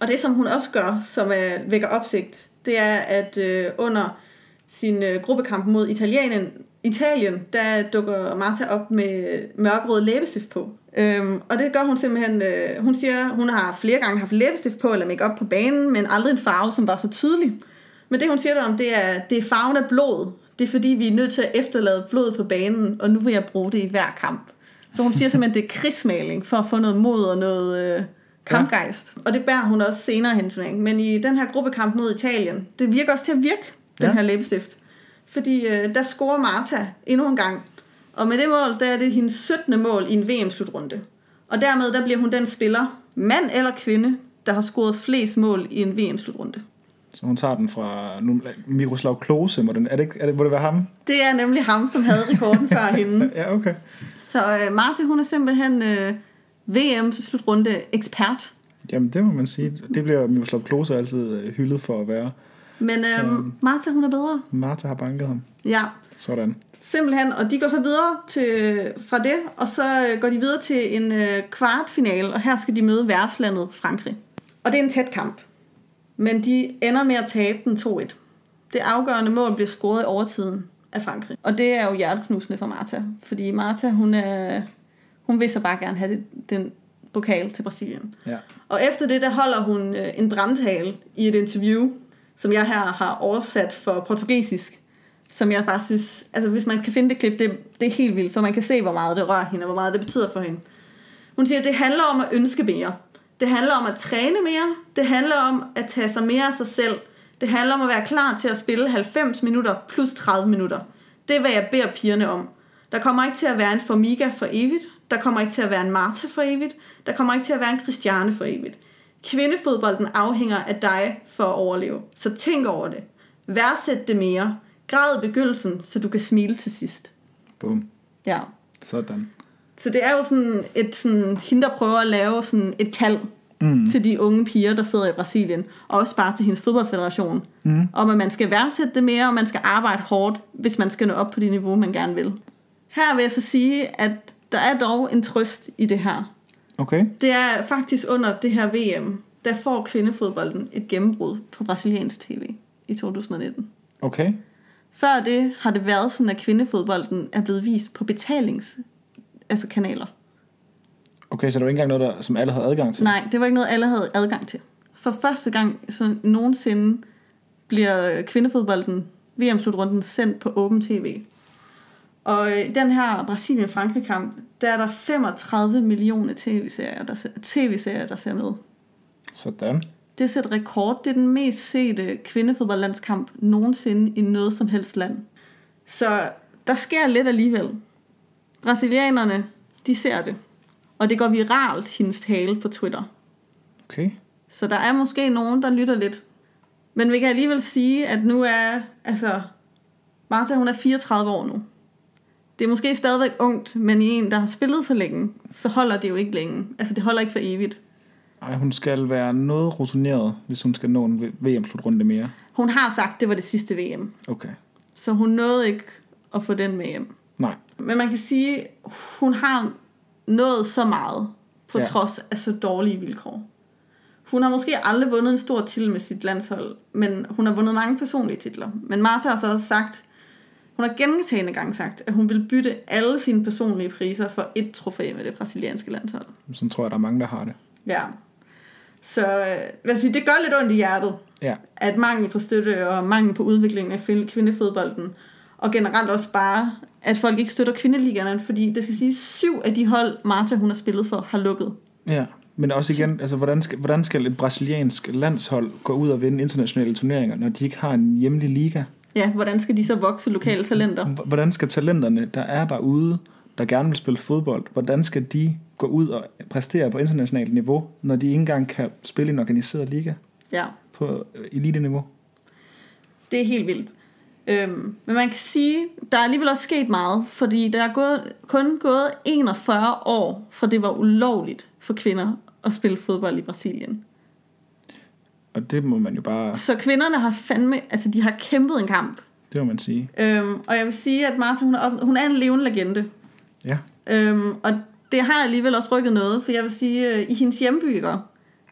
Og det, som hun også gør, som er, vækker opsigt, det er, at øh, under sin øh, gruppekamp mod Italien, Italien, der dukker Marta op med mørkerød læbestift på. Øhm, og det gør hun simpelthen, øh, hun siger, hun har flere gange haft læbestift på eller makeup på banen, men aldrig en farve, som var så tydelig. Men det, hun siger der om, det er, det er farven af blod. Det er fordi, vi er nødt til at efterlade blod på banen, og nu vil jeg bruge det i hver kamp. Så hun siger simpelthen, det er krigsmaling for at få noget mod og noget øh, kampgejst. Og det bærer hun også senere hen til Men i den her gruppekamp mod Italien, det virker også til at virke, den Ja. her læbestift. Fordi øh, der scorer Marta endnu en gang. Og med det mål, der er det hendes 17. mål i en VM-slutrunde. Og dermed, der bliver hun den spiller, mand eller kvinde, der har scoret flest mål i en VM-slutrunde. Så hun tager den fra nu, Miroslav Klose. Må, den, er det, ikke- er det, må det være ham? Det er nemlig ham, som havde rekorden før hende. Ja, okay. Så øh, Marta, hun er simpelthen øh, VM-slutrunde ekspert. Jamen, det må man sige. Det bliver Miroslav Klose altid øh, hyldet for at være. Men øh, Marta, hun er bedre. Marta har banket ham. Ja, Sådan. simpelthen. Og de går så videre til, fra det, og så øh, går de videre til en øh, kvartfinale, og her skal de møde værtslandet Frankrig. Og det er en tæt kamp. Men de ender med at tabe den 2-1. Det afgørende mål bliver scoret i overtiden af Frankrig. Og det er jo hjerteknusende for Marta. Fordi Marta, hun, er, hun vil så bare gerne have det, den pokal til Brasilien. Ja. Og efter det, der holder hun øh, en brandtale i et interview, som jeg her har oversat for portugisisk. Som jeg bare synes, altså hvis man kan finde det klip, det, det er helt vildt, for man kan se, hvor meget det rører hende, og hvor meget det betyder for hende. Hun siger, at det handler om at ønske mere. Det handler om at træne mere. Det handler om at tage sig mere af sig selv. Det handler om at være klar til at spille 90 minutter plus 30 minutter. Det er, hvad jeg beder pigerne om. Der kommer ikke til at være en Formiga for evigt. Der kommer ikke til at være en Marta for evigt. Der kommer ikke til at være en Christiane for evigt. Kvindefodbolden afhænger af dig for at overleve. Så tænk over det. Værdsæt det mere. Græd i begyndelsen, så du kan smile til sidst. Bum. Ja. Sådan. Så det er jo sådan et sådan, hende, der prøver at lave sådan et kald mm. til de unge piger, der sidder i Brasilien, og også bare til hendes fodboldfederation, mm. om at man skal værdsætte det mere, og man skal arbejde hårdt, hvis man skal nå op på det niveau, man gerne vil. Her vil jeg så sige, at der er dog en trøst i det her. Okay. Det er faktisk under det her VM, der får kvindefodbolden et gennembrud på brasiliansk tv i 2019. Okay. Før det har det været sådan, at kvindefodbolden er blevet vist på betalings altså kanaler. Okay, så der var ikke engang noget, der, som alle havde adgang til? Nej, det var ikke noget, alle havde adgang til. For første gang så nogensinde bliver kvindefodbolden VM-slutrunden sendt på Open TV. Og i den her Brasilien-Frankrig-kamp, der er der 35 millioner tv-serier, der, ser- tv-serier, der ser med. Sådan. Det sætter rekord. Det er den mest sete kvindefodboldlandskamp nogensinde i noget som helst land. Så der sker lidt alligevel. Brasilianerne, de ser det. Og det går viralt, hendes tale på Twitter. Okay. Så der er måske nogen, der lytter lidt. Men vi kan alligevel sige, at nu er, altså, Martha, hun er 34 år nu. Det er måske stadigvæk ungt, men i en, der har spillet så længe, så holder det jo ikke længe. Altså, det holder ikke for evigt. Ej, hun skal være noget rutineret, hvis hun skal nå en VM-slutrunde mere. Hun har sagt, det var det sidste VM. Okay. Så hun nåede ikke at få den med hjem. Nej. Men man kan sige, hun har nået så meget, på ja. trods af så dårlige vilkår. Hun har måske aldrig vundet en stor titel med sit landshold, men hun har vundet mange personlige titler. Men Martha har så også sagt, hun har gentagende gang sagt, at hun vil bytte alle sine personlige priser for et trofæ med det brasilianske landshold. Sådan tror jeg, der er mange, der har det. Ja. Så øh, hvad skal jeg sige, det gør lidt ondt i hjertet, Ja. at mangel på støtte og mangel på udvikling af kvindefodbolden, og generelt også bare, at folk ikke støtter kvindeligaerne, fordi det skal sige, syv af de hold, Marta hun har spillet for, har lukket. Ja. Men også igen, altså, hvordan, skal, hvordan skal et brasiliansk landshold gå ud og vinde internationale turneringer, når de ikke har en hjemlig liga? Ja, hvordan skal de så vokse lokale talenter? Hvordan skal talenterne, der er derude, der gerne vil spille fodbold, hvordan skal de gå ud og præstere på internationalt niveau, når de ikke engang kan spille i en organiseret liga Ja, på øh, elite-niveau? det er helt vildt. Øhm, men man kan sige, der er alligevel også sket meget, fordi der er gået, kun gået 41 år, fra det var ulovligt for kvinder at spille fodbold i Brasilien. Og det må man jo bare, Så kvinderne har fandme, altså de har kæmpet en kamp. det må man sige. Øhm, og jeg vil sige, at Martha, hun er, op, hun er en levende legende. Ja, Øhm, og det har alligevel også rykket noget, for jeg vil sige, øh, i hendes hjembygger,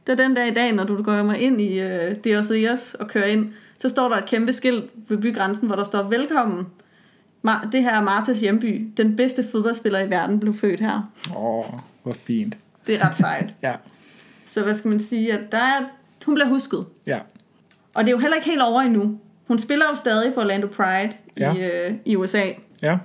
der den der i dag, når du går mig ind i øh, Dios Rios og kører ind, så står der et kæmpe skilt ved bygrænsen, hvor der står, velkommen, Mar- det her er Martas hjemby. Den bedste fodboldspiller i verden blev født her. åh, hvor fint. Det er ret sejt. Ja, Så hvad skal man sige, at der er, hun bliver husket. ja, Og det er jo heller ikke helt over endnu. Hun spiller jo stadig for Orlando Pride Ja. i, øh, i USA. ja,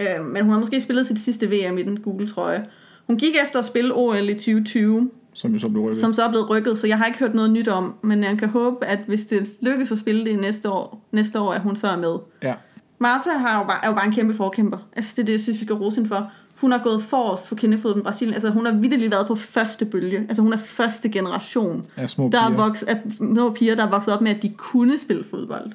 Øh, men hun har måske spillet sit sidste VM i den gule trøje. Hun gik efter at spille OL i 2020, som så blev rykket. som så er blevet rykket, så jeg har ikke hørt noget nyt om, men jeg kan håbe, at hvis det lykkes at spille det næste år, næste år at hun så er med. Ja, Marta har jo bare, er jo bare en kæmpe forkæmper. Altså, det er det, jeg synes, vi skal rose hende for. Hun har gået forrest for kvindefodbold i Brasilien. Altså, hun har vidderligt været på første bølge. Altså, hun er første generation, ja små der er piger. vokset, at, små piger, der er vokset op med, at de kunne spille fodbold.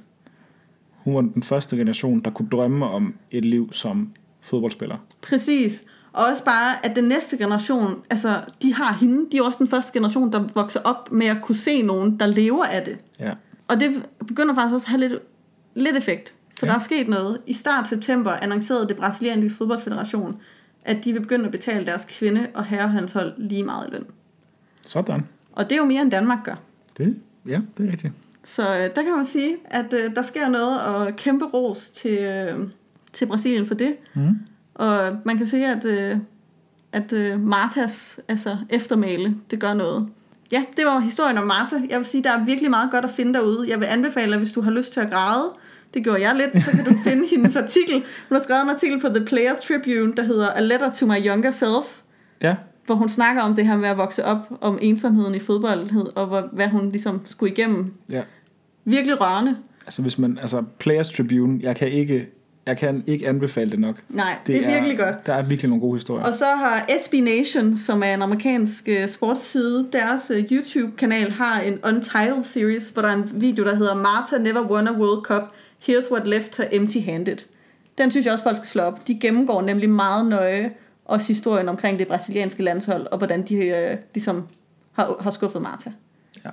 Hun var den første generation, der kunne drømme om et liv som fodboldspiller. Præcis. Og også bare, at den næste generation, altså, de har hende. De er også den første generation, der vokser op med at kunne se nogen, der lever af det. Ja, Og det begynder faktisk også at have lidt, lidt effekt. For ja. der er sket noget. I start september annoncerede det brasilianske fodboldfederation, at de vil begynde at betale deres kvinde- og herrehandshold lige meget i løn. sådan. Og det er jo mere end Danmark gør. Det, ja, det er rigtigt. Så øh, der kan man sige, at øh, der sker noget, og kæmpe ros til, øh, til Brasilien for det. Mm. Og man kan sige, at, øh, at øh, Martas altså, eftermæle, det gør noget. Ja, det var historien om Marta. Jeg vil sige, der er virkelig meget godt at finde derude. Jeg vil anbefale, at hvis du har lyst til at græde, det gjorde jeg lidt, så kan du finde hendes artikel. Hun har skrevet en artikel på The Players Tribune, der hedder A Letter to My Younger Self, Ja, hvor hun snakker om det her med at vokse op, om ensomheden i fodbold, og hvor, hvad hun ligesom skulle igennem. ja. Virkelig rørende. Altså hvis man, altså Players Tribune, jeg kan ikke, jeg kan ikke anbefale det nok. Nej, det, det er virkelig godt. Der er virkelig nogle gode historier. Og så har SB Nation, som er en amerikansk uh, sportsside, deres uh, YouTube-kanal har en Untitled series, hvor der er en video, der hedder Marta Never Won a World Cup. Here's what left her empty-handed. Den synes jeg også, folk skal slå op. De gennemgår nemlig meget nøje også historien omkring det brasilianske landshold, og hvordan de uh, ligesom har, har skuffet Marta. Ja.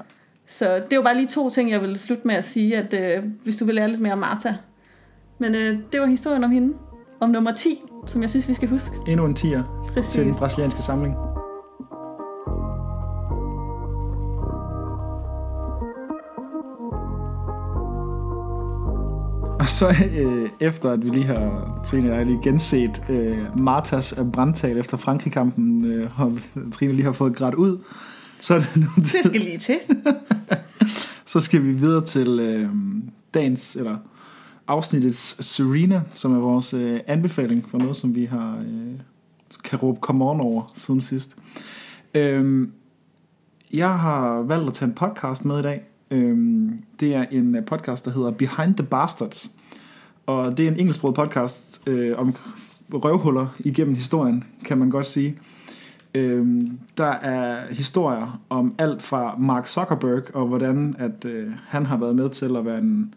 Så det er jo bare lige to ting, jeg vil slutte med at sige, at uh, hvis du vil lære lidt mere om Marta. Men uh, det var historien om hende. Om nummer 10, som jeg synes, vi skal huske. Endnu en tier Præcis. til den brasilianske samling. Og så øh, efter at vi lige har, Trine og jeg lige genset øh, Martas øh, brandtal efter Frankrig-kampen, øh, og Trine lige har fået grædt ud, så er det nu Det til, skal lige til. så skal vi videre til øh, dagens, eller afsnittets Serena, som er vores øh, anbefaling for noget, som vi har øh, kan råbe come on over siden sidst. Øhm, jeg har valgt at tage en podcast med i dag. Øhm, det er en øh, podcast, der hedder Behind the Bastards. Og det er en engelsksproget podcast øh, om røvhuller igennem historien, kan man godt sige. Øhm, der er historier om alt fra Mark Zuckerberg, og hvordan at øh, han har været med til at være en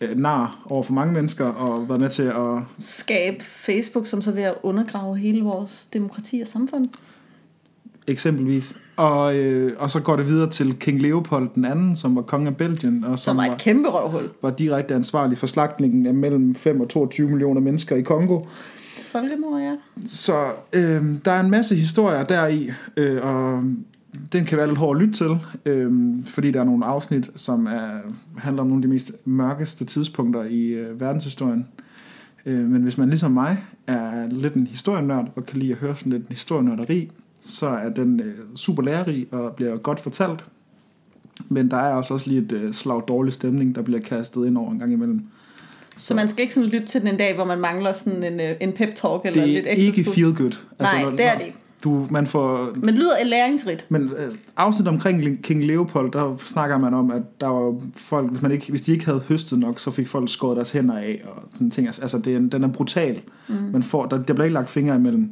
øh, nar over for mange mennesker, og været med til at Skabe Facebook, som så vil at undergrave hele vores demokrati og samfund. eksempelvis. Og, øh, og så går det videre til King Leopold den anden, som var konge af Belgien, og Som som var et kæmpe røvhul. var direkte ansvarlig for slagtningen af mellem 5 og 22 millioner mennesker i Kongo. Folkemord, ja. Så øh, der er en masse historier deri, øh, og den kan være lidt hård at lytte til, øh, fordi der er nogle afsnit, som er, handler om nogle af de mest mørkeste tidspunkter i øh, verdenshistorien. Øh, men hvis man ligesom mig er lidt en historienørd, og kan lide at høre sådan lidt historienørderi, så er den øh, super lærerig og bliver godt fortalt. Men der er også, også lige et øh, slag dårlig stemning, der bliver kastet ind over en gang imellem. Så man skal ikke sådan lytte til den en dag, hvor man mangler sådan en, øh, en pep talk eller Det lidt er ekstra ikke feel good. Nej, når, det er det du, man får... Men lyder læringsrigt. Men øh, afsnit omkring King Leopold, der snakker man om, at der var folk, hvis, man ikke, hvis de ikke havde høstet nok, så fik folk skåret deres hænder af, og sådan ting. Altså, det er, den er brutal. Mm. Man får, der, der bliver ikke lagt fingre imellem.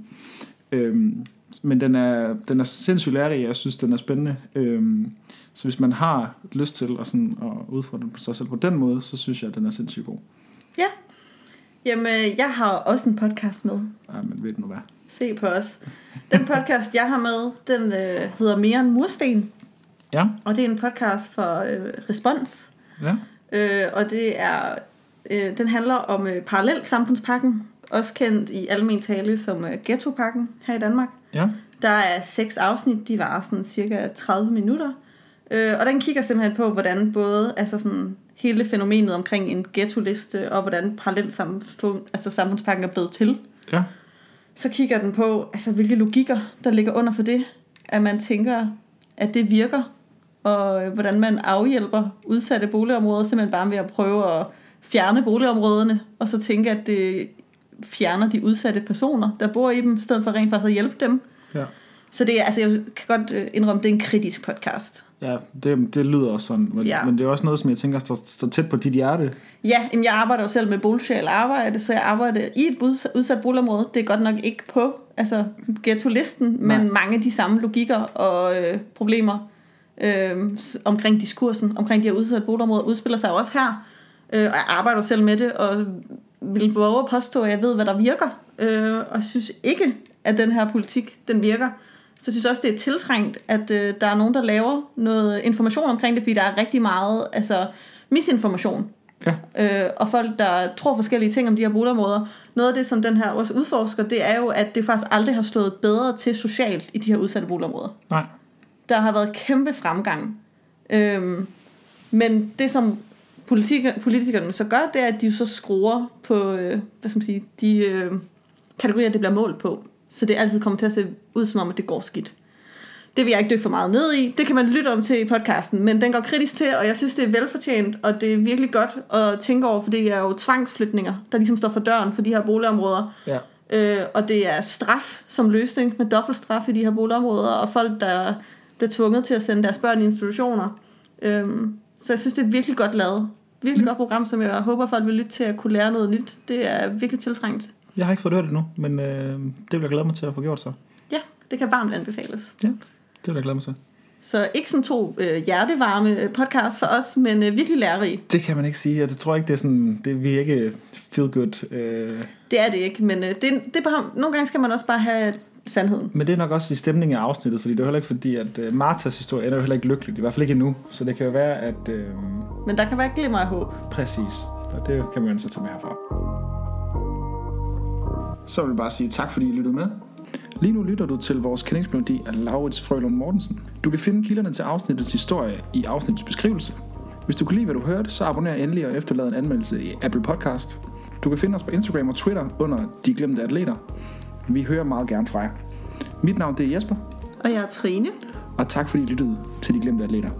Øhm, men den er, den er sindssygt lærerig, jeg synes, den er spændende. Øhm, så hvis man har lyst til at, sådan, at udfordre sig selv på den måde, så synes jeg, at den er sindssygt god. Ja. Jamen, jeg har også en podcast med. Ja, men ved nu hvad? Se på os. Den podcast, jeg har med, den øh, hedder Mere end Mursten. Ja. Og det er en podcast for øh, Respons. Ja. Øh, og det er, øh, den handler om øh, Parallelsamfundspakken, også kendt i almen tale som øh, Ghettopakken her i Danmark. Ja. Der er seks afsnit, de varer sådan cirka 30 minutter. Øh, og den kigger simpelthen på, hvordan både altså sådan, hele fænomenet omkring en ghetto-liste, og hvordan parallelsamfund, altså samfundspakken er blevet til. Ja. Så kigger den på, altså hvilke logikker, der ligger under for det. At man tænker, at det virker, og øh, hvordan man afhjælper udsatte boligområder, simpelthen bare ved at prøve at fjerne boligområderne, og så tænke, at det fjerner de udsatte personer, der bor i dem, i stedet for rent faktisk at hjælpe dem. Ja. Så det er, altså, jeg kan godt øh, indrømme, det er en kritisk podcast. Ja, det, det lyder også sådan. Men, Ja. men det er også noget, som jeg tænker står, står tæt på dit hjerte. Ja, jamen, jeg arbejder jo selv med boligsocial arbejde, så jeg arbejder i et uds- udsat boligområde. Det er godt nok ikke på altså, ghetto-listen, men Nej. mange af de samme logikker og øh, problemer øh, omkring diskursen, omkring de her udsatte boligområder, udspiller sig også her. Øh, og jeg arbejder jo selv med det, og vil våge at påstå, at jeg ved, hvad der virker. Øh, og synes ikke, at den her politik, den virker. Så jeg synes også, det er tiltrængt, at øh, der er nogen, der laver noget information omkring det, fordi der er rigtig meget altså, misinformation. Ja. Øh, og folk, der tror forskellige ting om de her boligområder. Noget af det, som den her også udforsker, det er jo, at det faktisk aldrig har stået bedre til socialt i de her udsatte boligområder. Nej. Der har været kæmpe fremgang. Øhm, men det, som politik, politikerne så gør, det er, at de så skruer på, øh, hvad skal man sige, de øh, kategorier, det bliver målt på. Så det altid kommer til at se ud som om, at det går skidt. Det vil jeg ikke dykke for meget ned i. Det kan man lytte om til i podcasten, men den går kritisk til, og jeg synes, det er velfortjent, og det er virkelig godt at tænke over, for det er jo tvangsflytninger, der ligesom står for døren for de her boligområder. Ja. Øh, og det er straf som løsning med dobbeltstraf i de her boligområder, og folk, der bliver tvunget til at sende deres børn i institutioner. Øhm, så jeg synes, det er virkelig godt lavet. Virkelig mm. godt program, som jeg håber, folk vil lytte til at kunne lære noget nyt. Det er virkelig tiltrængt. Jeg har ikke fået hørt det nu, men øh, det vil jeg glæde mig til at få gjort så. Ja, det kan varmt anbefales. Ja, det vil jeg glæde mig til. Så ikke sådan to øh, hjertevarme øh, podcasts for os, men øh, virkelig lærerige. Det kan man ikke sige. Jeg tror ikke, det er sådan... Det, vi er ikke feel good. Øh, Det er det ikke, men øh, det, det nogle gange skal man også bare have sandheden. men det er nok også i stemningen af afsnittet, fordi det er heller ikke fordi, at øh, Martas historie ender jo heller ikke lykkeligt. I hvert fald ikke endnu. Så det kan jo være, at... Øh, Men der kan være glimmer af håb. præcis. Og det kan man jo så tage med herfra. Så vil jeg bare sige tak, fordi I lyttede med. Lige nu lytter du til vores kendingsmelodi af Laurits Frølund Mortensen. Du kan finde kilderne til afsnittets historie i afsnittets beskrivelse. Hvis du kunne lide, hvad du hørte, så abonner endelig og efterlad en anmeldelse i Apple Podcast. Du kan finde os på Instagram og Twitter under De Glemte Atleter. Vi hører meget gerne fra jer. Mit navn det er Jesper, Og jeg er Trine. og tak fordi I lyttede til De Glemte Atleter.